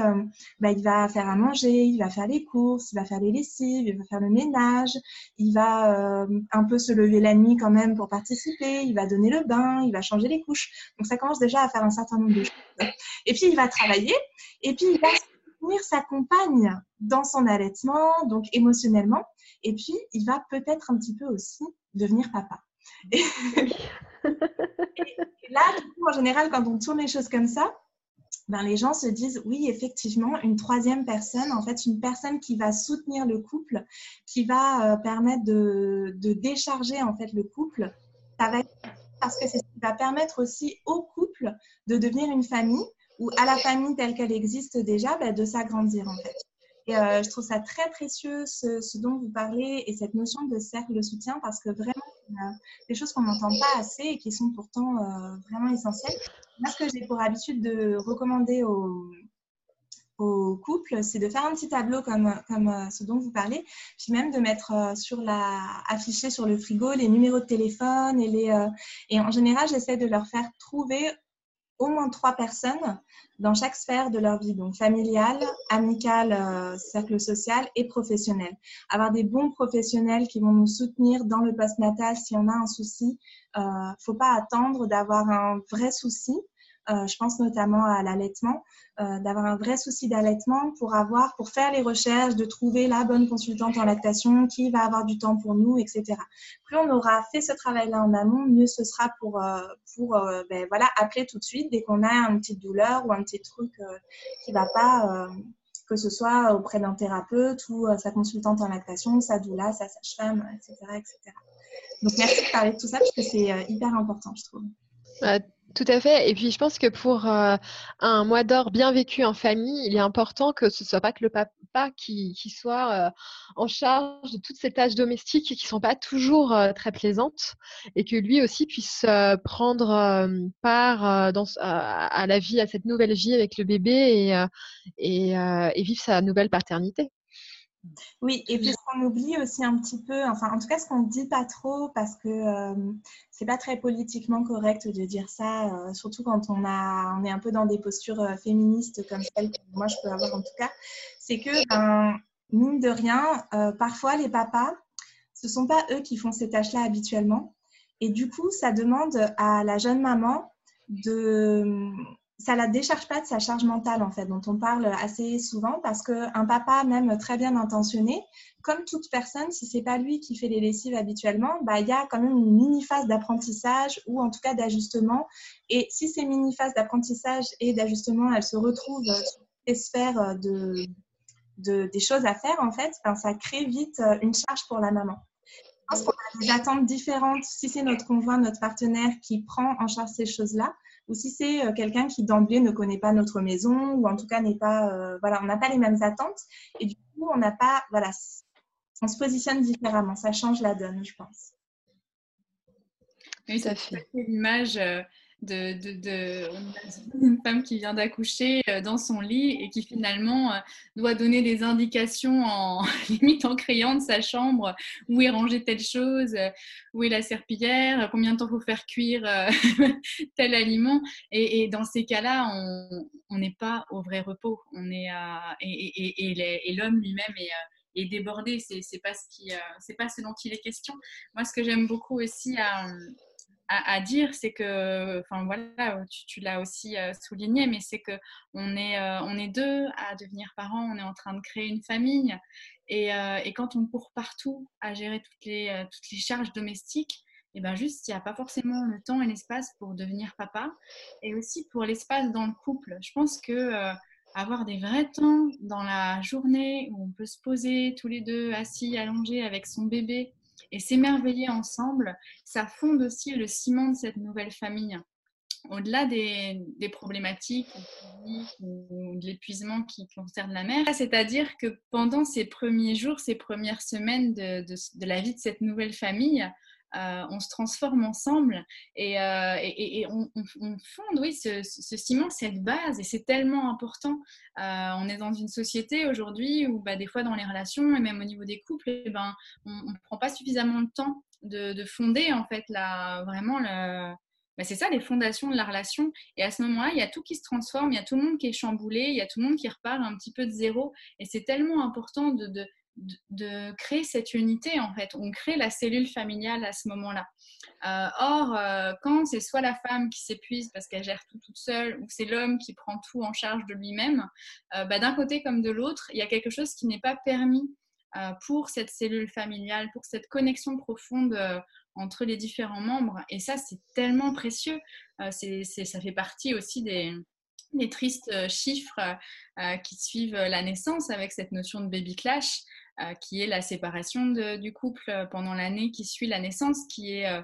Speaker 3: bah, il va faire à manger, il va faire les courses, il va faire les lessives, il va faire le ménage, il va un peu se lever la nuit quand même pour participer, il va donner le bain, il va changer les couches. Donc ça commence déjà à faire un certain nombre de choses. Et puis il va travailler, et puis il va sa compagne dans son allaitement, donc émotionnellement. Et puis, il va peut-être un petit peu aussi devenir papa. Et, là, du coup, en général, quand on tourne les choses comme ça, ben, les gens se disent oui, effectivement, une troisième personne, en fait, une personne qui va soutenir le couple, qui va euh, permettre de, de, décharger en fait le couple, ça va être parce que c'est ce qui va permettre aussi au couple de devenir une famille ou à la famille telle qu'elle existe déjà, bah, de s'agrandir en fait. Et euh, je trouve ça très précieux ce, dont vous parlez et cette notion de cercle de soutien parce que vraiment, a des choses qu'on n'entend pas assez et qui sont pourtant euh, vraiment essentielles. Moi, ce que j'ai pour habitude de recommander aux, aux couples, c'est de faire un petit tableau comme, comme euh, ce dont vous parlez, puis même de mettre sur la, afficher sur le frigo les numéros de téléphone et les, et en général, j'essaie de leur faire trouver au moins trois personnes dans chaque sphère de leur vie, donc familiale, amicale, euh, cercle social et professionnel. Avoir des bons professionnels qui vont nous soutenir dans le post-natal si on a un souci. euh, faut pas attendre d'avoir un vrai souci euh, je pense notamment à l'allaitement, euh, d'avoir un vrai souci d'allaitement pour avoir, pour faire les recherches, de trouver la bonne consultante en lactation qui va avoir du temps pour nous, etc. Plus on aura fait ce travail-là en amont, mieux ce sera pour, euh, pour ben, voilà, appeler tout de suite dès qu'on a une petite douleur ou un petit truc qui va pas que ce soit auprès d'un thérapeute ou sa consultante en lactation, sa doula, sa sage-femme, etc., etc. Donc merci de parler de tout ça parce que c'est hyper important, je trouve.
Speaker 2: Tout à fait. Et puis, je pense que pour euh, un mois d'or bien vécu en famille, il est important que ce soit pas que le papa qui, soit euh, en charge de toutes ces tâches domestiques qui sont pas toujours euh, très plaisantes et que lui aussi puisse prendre part dans, à la vie, à cette nouvelle vie avec le bébé et, et vivre sa nouvelle paternité.
Speaker 3: Oui, et puis ce qu'on oublie aussi un petit peu, enfin en tout cas ce qu'on ne dit pas trop parce que euh, c'est pas très politiquement correct de dire ça, euh, surtout quand on, a, on est un peu dans des postures euh, féministes comme celles que moi je peux avoir en tout cas, c'est que, ben, mine de rien, parfois les papas, ce ne sont pas eux qui font ces tâches-là habituellement. Et du coup, ça demande à la jeune maman de ça la décharge pas de sa charge mentale en fait, dont on parle assez souvent parce qu'un papa même très bien intentionné, comme toute personne, si c'est pas lui qui fait les lessives habituellement, bah il y a quand même une mini phase d'apprentissage ou en tout cas d'ajustement. Et si ces mini phases d'apprentissage et d'ajustement, elles se retrouvent sur les sphères de, de, des choses à faire en fait, ben, ça crée vite une charge pour la maman. Je pense qu'on a des attentes différentes si c'est notre conjoint, notre partenaire qui prend en charge ces choses-là ou si c'est euh, quelqu'un qui d'emblée ne connaît pas notre maison ou en tout cas n'est pas, euh, voilà, on n'a pas les mêmes attentes. Et du coup on n'a pas, voilà, on se positionne différemment, ça change la donne, je pense.
Speaker 4: Oui, ça fait. l'image euh, de, une femme qui vient d'accoucher euh, dans son lit et qui finalement euh, doit donner des indications en limite en crayon de sa chambre où est rangée telle chose, euh, où est la serpillière, combien de temps faut faire cuire tel aliment? Et, dans ces cas-là, on n'est pas au vrai repos. On est et, l'homme lui-même est débordé. Pas ce qui, pas ce dont il est question. Moi, ce que j'aime beaucoup aussi à, dire, c'est que, enfin voilà, tu, l'as aussi euh, souligné, mais c'est que on est, euh, on est deux à devenir parents, on est en train de créer une famille, et, euh, et quand on court partout à gérer toutes les, toutes les charges domestiques, et ben juste, il n'y a pas forcément le temps et l'espace pour devenir papa, et aussi pour l'espace dans le couple. Je pense que avoir des vrais temps dans la journée où on peut se poser tous les deux assis, allongés avec son bébé et s'émerveiller ensemble, ça fonde aussi le ciment de cette nouvelle famille. Au-delà des, problématiques ou de l'épuisement qui concerne la mère, c'est-à-dire que pendant ces premiers jours, ces premières semaines de la vie de cette nouvelle famille, on se transforme ensemble et, euh, on, fonde, oui, ce, ciment, cette base, et c'est tellement important. Euh, on est dans une société aujourd'hui où, bah, des fois, dans les relations et même au niveau des couples, eh ben, on ne prend pas suffisamment le temps de, fonder, en fait, la, vraiment le, bah, c'est ça les fondations de la relation. Et à ce moment-là, il y a tout qui se transforme, il y a tout le monde qui est chamboulé, il y a tout le monde qui repart un petit peu de zéro. Et c'est tellement important de, créer cette unité en fait. On crée la cellule familiale à ce moment-là. Euh, or, euh, quand c'est soit la femme qui s'épuise parce qu'elle gère tout toute seule ou c'est l'homme qui prend tout en charge de lui-même, euh, bah, d'un côté comme de l'autre, il y a quelque chose qui n'est pas permis pour cette cellule familiale, pour cette connexion profonde entre les différents membres. Et ça, c'est tellement précieux. c'est, ça fait partie aussi des tristes chiffres qui suivent la naissance avec cette notion de baby clash. Euh, qui est la séparation du couple euh, pendant l'année qui suit la naissance, qui est, euh,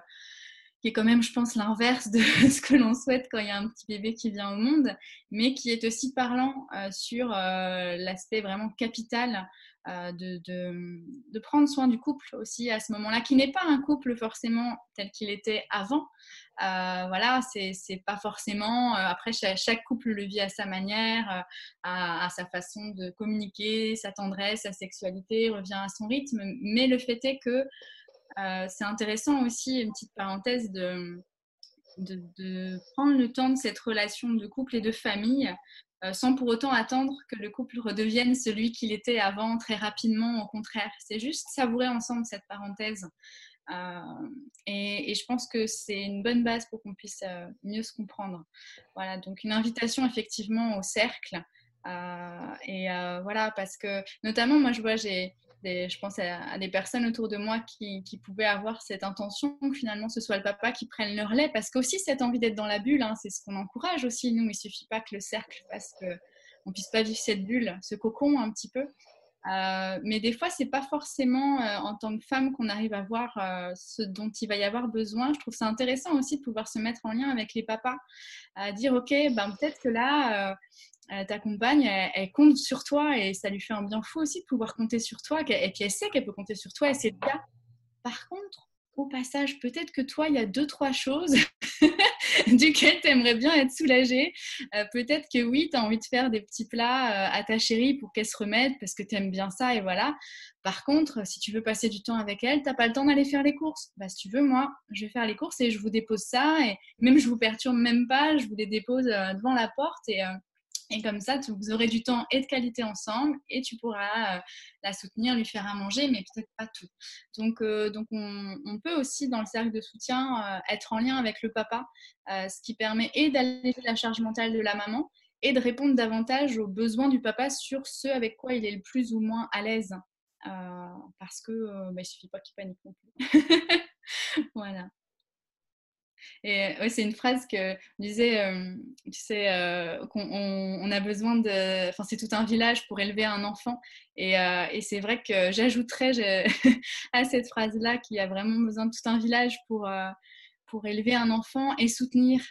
Speaker 4: qui est quand même, je pense, l'inverse de ce que l'on souhaite quand il y a un petit bébé qui vient au monde, mais qui est aussi parlant sur l'aspect vraiment capital de, de, prendre soin du couple aussi à ce moment-là, qui n'est pas un couple forcément tel qu'il était avant, euh, voilà, c'est pas forcément. Euh, après, chaque, couple le vit à sa manière, euh, à, sa façon de communiquer, sa tendresse, sa sexualité revient à son rythme. Mais le fait est que c'est intéressant aussi, une petite parenthèse, de, prendre le temps de cette relation de couple et de famille sans pour autant attendre que le couple redevienne celui qu'il était avant très rapidement. Au contraire, c'est juste savourer ensemble cette parenthèse. Euh, et, je pense que c'est une bonne base pour qu'on puisse euh, mieux se comprendre. Voilà, donc une invitation effectivement au cercle. Euh, et voilà, parce que notamment, moi, je vois, j'ai, je pense à, des personnes autour de moi qui, pouvaient avoir cette intention que finalement ce soit le papa qui prenne leur lait, parce qu'aussi cette envie d'être dans la bulle, hein, c'est ce qu'on encourage aussi, nous, il suffit pas que le cercle fasse que on puisse pas vivre cette bulle, ce cocon un petit peu. Euh, mais des fois, c'est pas forcément euh, en tant que femme qu'on arrive à voir euh, ce dont il va y avoir besoin. Je trouve ça intéressant aussi de pouvoir se mettre en lien avec les papas, à dire ok, ben peut-être que là, ta compagne, elle, compte sur toi et ça lui fait un bien fou aussi de pouvoir compter sur toi. Et puis elle sait qu'elle peut compter sur toi et c'est le cas. Par contre, au passage, peut-être que toi, il y a deux, trois choses duquel tu aimerais bien être soulagée. Euh, peut-être que oui, tu as envie de faire des petits plats euh, à ta chérie pour qu'elle se remette parce que tu aimes bien ça et voilà. Par contre, si tu veux passer du temps avec elle, tu pas le temps d'aller faire les courses. Bah, si tu veux, moi, je vais faire les courses et je vous dépose ça. Et même je vous perturbe même pas, je vous les dépose euh, devant la porte et et comme ça, vous aurez du temps et de qualité ensemble et tu pourras euh, la soutenir, lui faire à manger, mais peut-être pas tout. Donc, euh, donc on, peut aussi, dans le cercle de soutien, euh, être en lien avec le papa, ce qui permet et d'alléger la charge mentale de la maman et de répondre davantage aux besoins du papa sur ce avec quoi il est le plus ou moins à l'aise. parce que bah, il ne suffit pas qu'il panique non plus. voilà. Et ouais, c'est une phrase que disait, euh, tu sais, euh, qu'on on, a besoin de. Enfin, c'est tout un village pour élever un enfant. Et, euh, et c'est vrai que j'ajouterais à cette phrase-là qu'il y a vraiment besoin de tout un village pour, pour élever un enfant et soutenir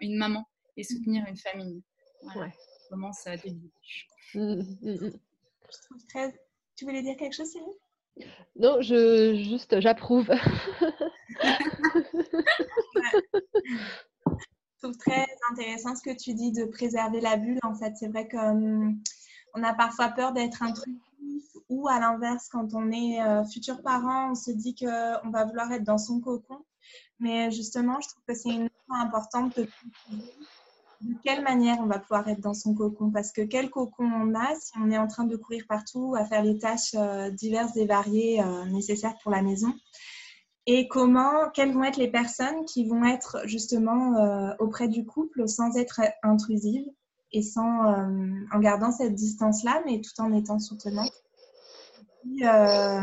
Speaker 4: une maman et soutenir une famille. Voilà. Comment ça débute. Mmh, mmh,
Speaker 3: mmh. Très... Tu voulais dire quelque chose, Cyril
Speaker 2: non, je juste j'approuve.
Speaker 3: Je trouve très intéressant ce que tu dis de préserver la bulle. En fait, c'est vrai qu'on hum, a parfois peur d'être intrusif ou à l'inverse, quand on est euh, futur parent, on se dit qu'on va vouloir être dans son cocon. Mais justement, je trouve que c'est une notion importante de de quelle manière on va pouvoir être dans son cocon? Parce que quel cocon on a si on est en train de courir partout, à faire les tâches euh, diverses et variées euh, nécessaires pour la maison? Et comment, quelles vont être les personnes qui vont être justement euh, auprès du couple sans être intrusives et sans, en gardant cette distance-là, mais tout en étant soutenante. Euh,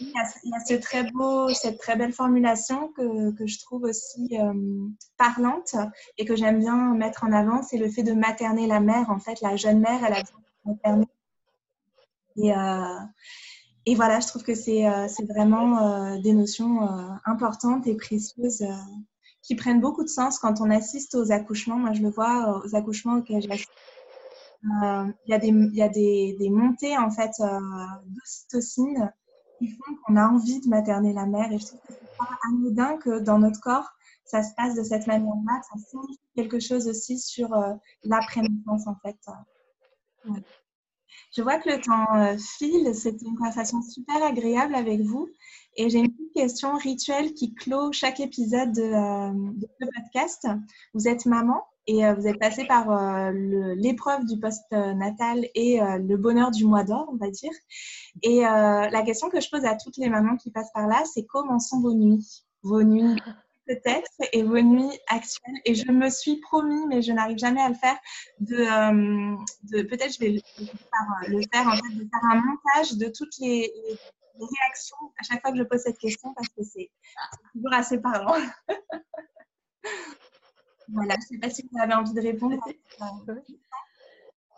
Speaker 3: il, y a, ce très beau, cette très belle formulation que, que je trouve aussi euh, parlante et que j'aime bien mettre en avant, c'est le fait de materner la mère. En fait, la jeune mère, elle a besoin de materner. Et, euh, et voilà, je trouve que c'est vraiment des notions importantes et précieuses qui prennent beaucoup de sens quand on assiste aux accouchements. Moi, je le vois aux accouchements auxquels j'assiste euh, il y a, des, montées en fait euh, d'ocytocine qui font qu'on a envie de materner la mère. Et je trouve que c'est pas anodin que dans notre corps, ça se passe de cette manière-là. Ça signifie quelque chose aussi sur euh, l'après-naissance en fait. Je vois que le temps file. C'était une conversation super agréable avec vous. Et j'ai une petite question rituelle qui clôt chaque épisode de, de ce podcast. Vous êtes maman? Et euh, vous êtes passé par euh, l'épreuve du post-natal et euh, le bonheur du mois d'or, on va dire. Et la question que je pose à toutes les mamans qui passent par là, c'est comment sont vos nuits? Vos nuits peut-être et vos nuits actuelles? Et je me suis promis, mais je n'arrive jamais à le faire, de, peut-être je vais le, faire, en fait, de faire un montage de toutes les réactions à chaque fois que je pose cette question parce que c'est toujours assez parlant. Voilà, je ne sais pas si vous avez envie de répondre.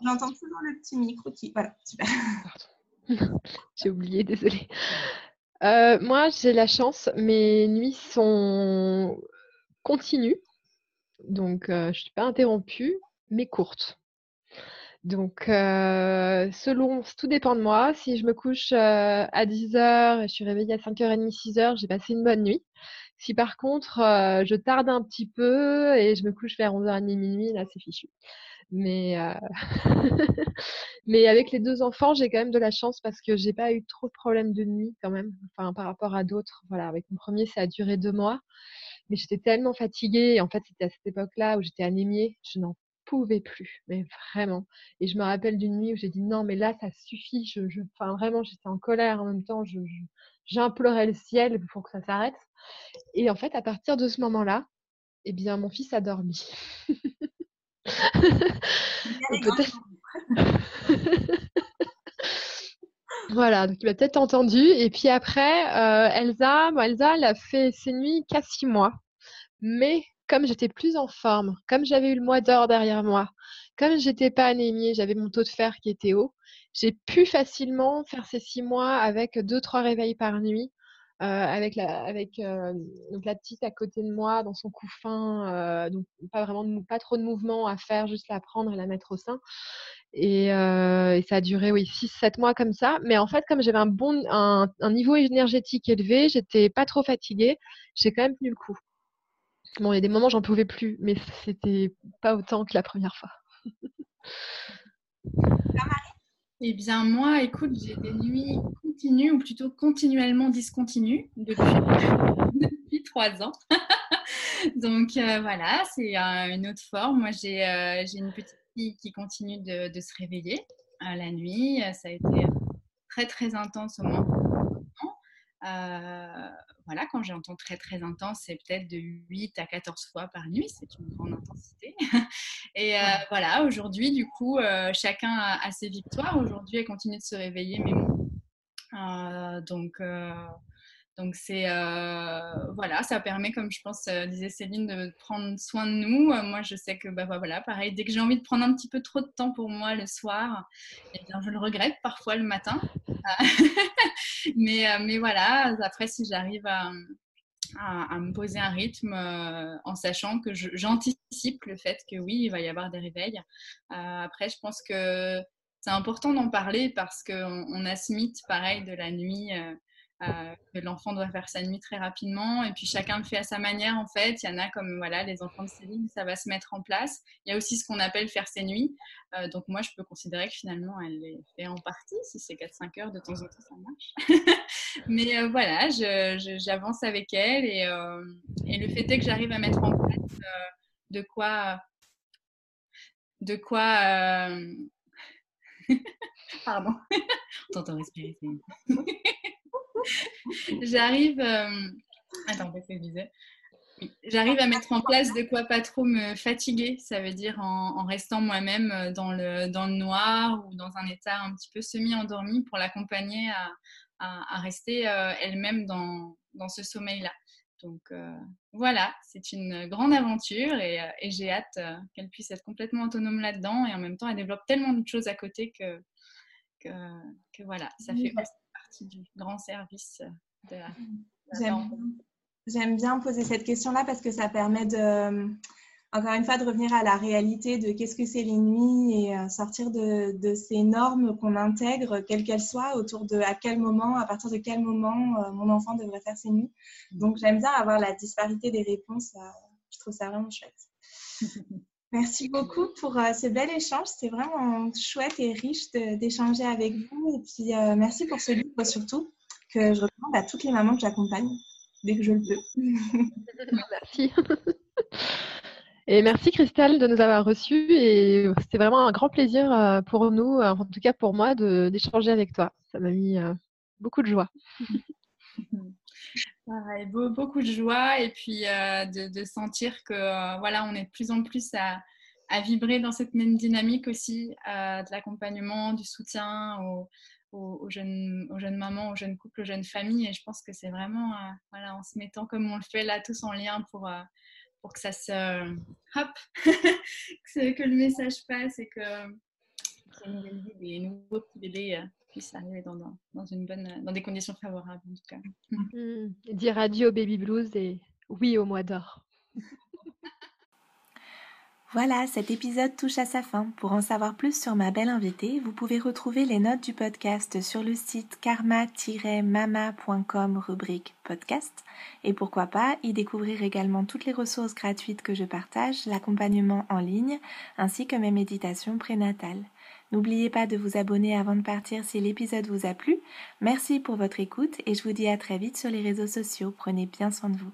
Speaker 3: J'entends toujours le petit micro qui. Voilà, super.
Speaker 2: j'ai oublié, désolée. Euh, moi, j'ai la chance, mes nuits sont continues, donc euh, je ne suis pas interrompue, mais courtes. Donc, euh, selon, tout dépend de moi. Si je me couche à 10h et je suis réveillée à 5h30, 6h, j'ai passé une bonne nuit. Si par contre, je tarde un petit peu et je me couche vers 11h30, minuit, là, c'est fichu. Mais, avec les deux enfants, j'ai quand même de la chance parce que j'ai pas eu trop de problèmes de nuit quand même, enfin, par rapport à d'autres. Voilà, avec mon premier, ça a duré deux mois. Mais j'étais tellement fatiguée. En fait, c'était à cette époque-là où j'étais anémiée. Je n'en pouvais plus, mais vraiment. Et je me rappelle d'une nuit où j'ai dit non, mais là, ça suffit. Je. Enfin, vraiment, j'étais en colère en même temps. J'implorais le ciel pour que ça s'arrête. Et en fait, à partir de ce moment-là, eh bien, mon fils a dormi. voilà, donc il m'a peut-être entendu. Et puis après, euh, Elsa, Elsa, elle a fait ses nuits qu'à six mois. Mais comme j'étais plus en forme, comme j'avais eu le mois d'or derrière moi, comme j'étais pas anémiée, j'avais mon taux de fer qui était haut, j'ai pu facilement faire ces six mois avec deux, trois réveils par nuit. Euh, avec euh, la petite à côté de moi dans son couffin euh, donc pas vraiment pas trop de mouvement à faire juste la prendre et la mettre au sein. Et, et ça a duré oui 6 7 mois comme ça. Mais en fait comme j'avais un bon un, niveau énergétique élevé j'étais pas trop fatiguée j'ai quand même tenu le coup. Bon il y a des moments j'en pouvais plus mais c'était pas autant que la première fois
Speaker 4: eh bien, moi, écoute, j'ai des nuits continues, ou plutôt continuellement discontinues, depuis, trois ans. Donc, euh, voilà, c'est euh, une autre forme. Moi, j'ai euh, une petite fille qui continue de, de se réveiller la nuit. Ça a été très, très intense au euh, voilà, quand j'entends très très intense, c'est peut-être de 8 à 14 fois par nuit, c'est une grande intensité. Et euh, voilà, aujourd'hui, du coup, euh, chacun a, ses victoires. Aujourd'hui, elle continue de se réveiller, mais bon. donc, donc c'est voilà, ça permet, comme je pense disait Céline, de prendre soin de nous. moi, je sais que bah, voilà, pareil, dès que j'ai envie de prendre un petit peu trop de temps pour moi le soir, eh je le regrette parfois le matin. mais, mais voilà, après, si j'arrive à, à, me poser un rythme en sachant que j'anticipe le fait que oui, il va y avoir des réveils. après, je pense que c'est important d'en parler parce qu'on on a ce mythe pareil de la nuit euh, que l'enfant doit faire sa nuit très rapidement et puis chacun le fait à sa manière en fait. Il y en a comme voilà les enfants de Céline, ça va se mettre en place. Il y a aussi ce qu'on appelle faire ses nuits. Euh, donc moi je peux considérer que finalement elle les fait en partie. Si c'est 4-5 heures de temps en temps ça marche. Mais euh, voilà, j'avance avec elle et, et, le fait est que j'arrive à mettre en place de quoi de quoi Pardon, on t'entend respirer. J'arrive. Euh, attends, qu'est-ce que je disais? J'arrive à mettre en place de quoi pas trop me fatiguer, ça veut dire en, restant moi-même euh, dans le, dans le noir ou dans un état un petit peu semi-endormi pour l'accompagner à, à, rester euh, elle-même dans, dans, ce sommeil-là. Donc voilà, c'est une grande aventure et, et j'ai hâte qu'elle puisse être complètement autonome là-dedans et en même temps elle développe tellement de choses à côté que, que, que voilà, ça fait du grand service de
Speaker 3: J'aime bien poser cette question-là parce que ça permet de, encore une fois, de revenir à la réalité de qu'est-ce que c'est les nuits et euh, sortir de, de ces normes qu'on intègre, quelles qu'elles soient, autour de à quel moment, à partir de quel moment euh, mon enfant devrait faire ses nuits. Donc j'aime bien avoir la disparité des réponses. Euh, je trouve ça vraiment chouette. Merci beaucoup pour euh, ce bel échange. C'était vraiment chouette et riche d'échanger avec vous. Et puis, euh, merci pour ce livre surtout, que je recommande à toutes les mamans que j'accompagne, dès que je le peux.
Speaker 2: merci. Et merci Christelle de nous avoir reçus. Et c'était vraiment un grand plaisir euh, pour nous, en tout cas pour moi, d'échanger avec toi. Ça m'a mis beaucoup de joie.
Speaker 4: beaucoup de joie et puis euh, de, sentir que euh, voilà, on est de plus en plus à, vibrer dans cette même dynamique aussi euh, de l'accompagnement, du soutien aux, jeunes, aux jeunes mamans, aux jeunes couples, aux jeunes familles. Et je pense que c'est vraiment voilà, en se mettant comme on le fait là tous en lien pour, pour que ça se hop, que, le message passe et que, des nouveaux bébés puisse arriver dans, dans, une bonne, dans des conditions favorables en tout cas.
Speaker 2: Mmh. Dire adieu au baby blues et oui au mois d'or.
Speaker 1: Voilà, cet épisode touche à sa fin. Pour en savoir plus sur ma belle invitée, vous pouvez retrouver les notes du podcast sur le site karma-mama.com rubrique podcast. Et pourquoi pas y découvrir également toutes les ressources gratuites que je partage, l'accompagnement en ligne, ainsi que mes méditations prénatales. N'oubliez pas de vous abonner avant de partir si l'épisode vous a plu. Merci pour votre écoute et je vous dis à très vite sur les réseaux sociaux. Prenez bien soin de vous.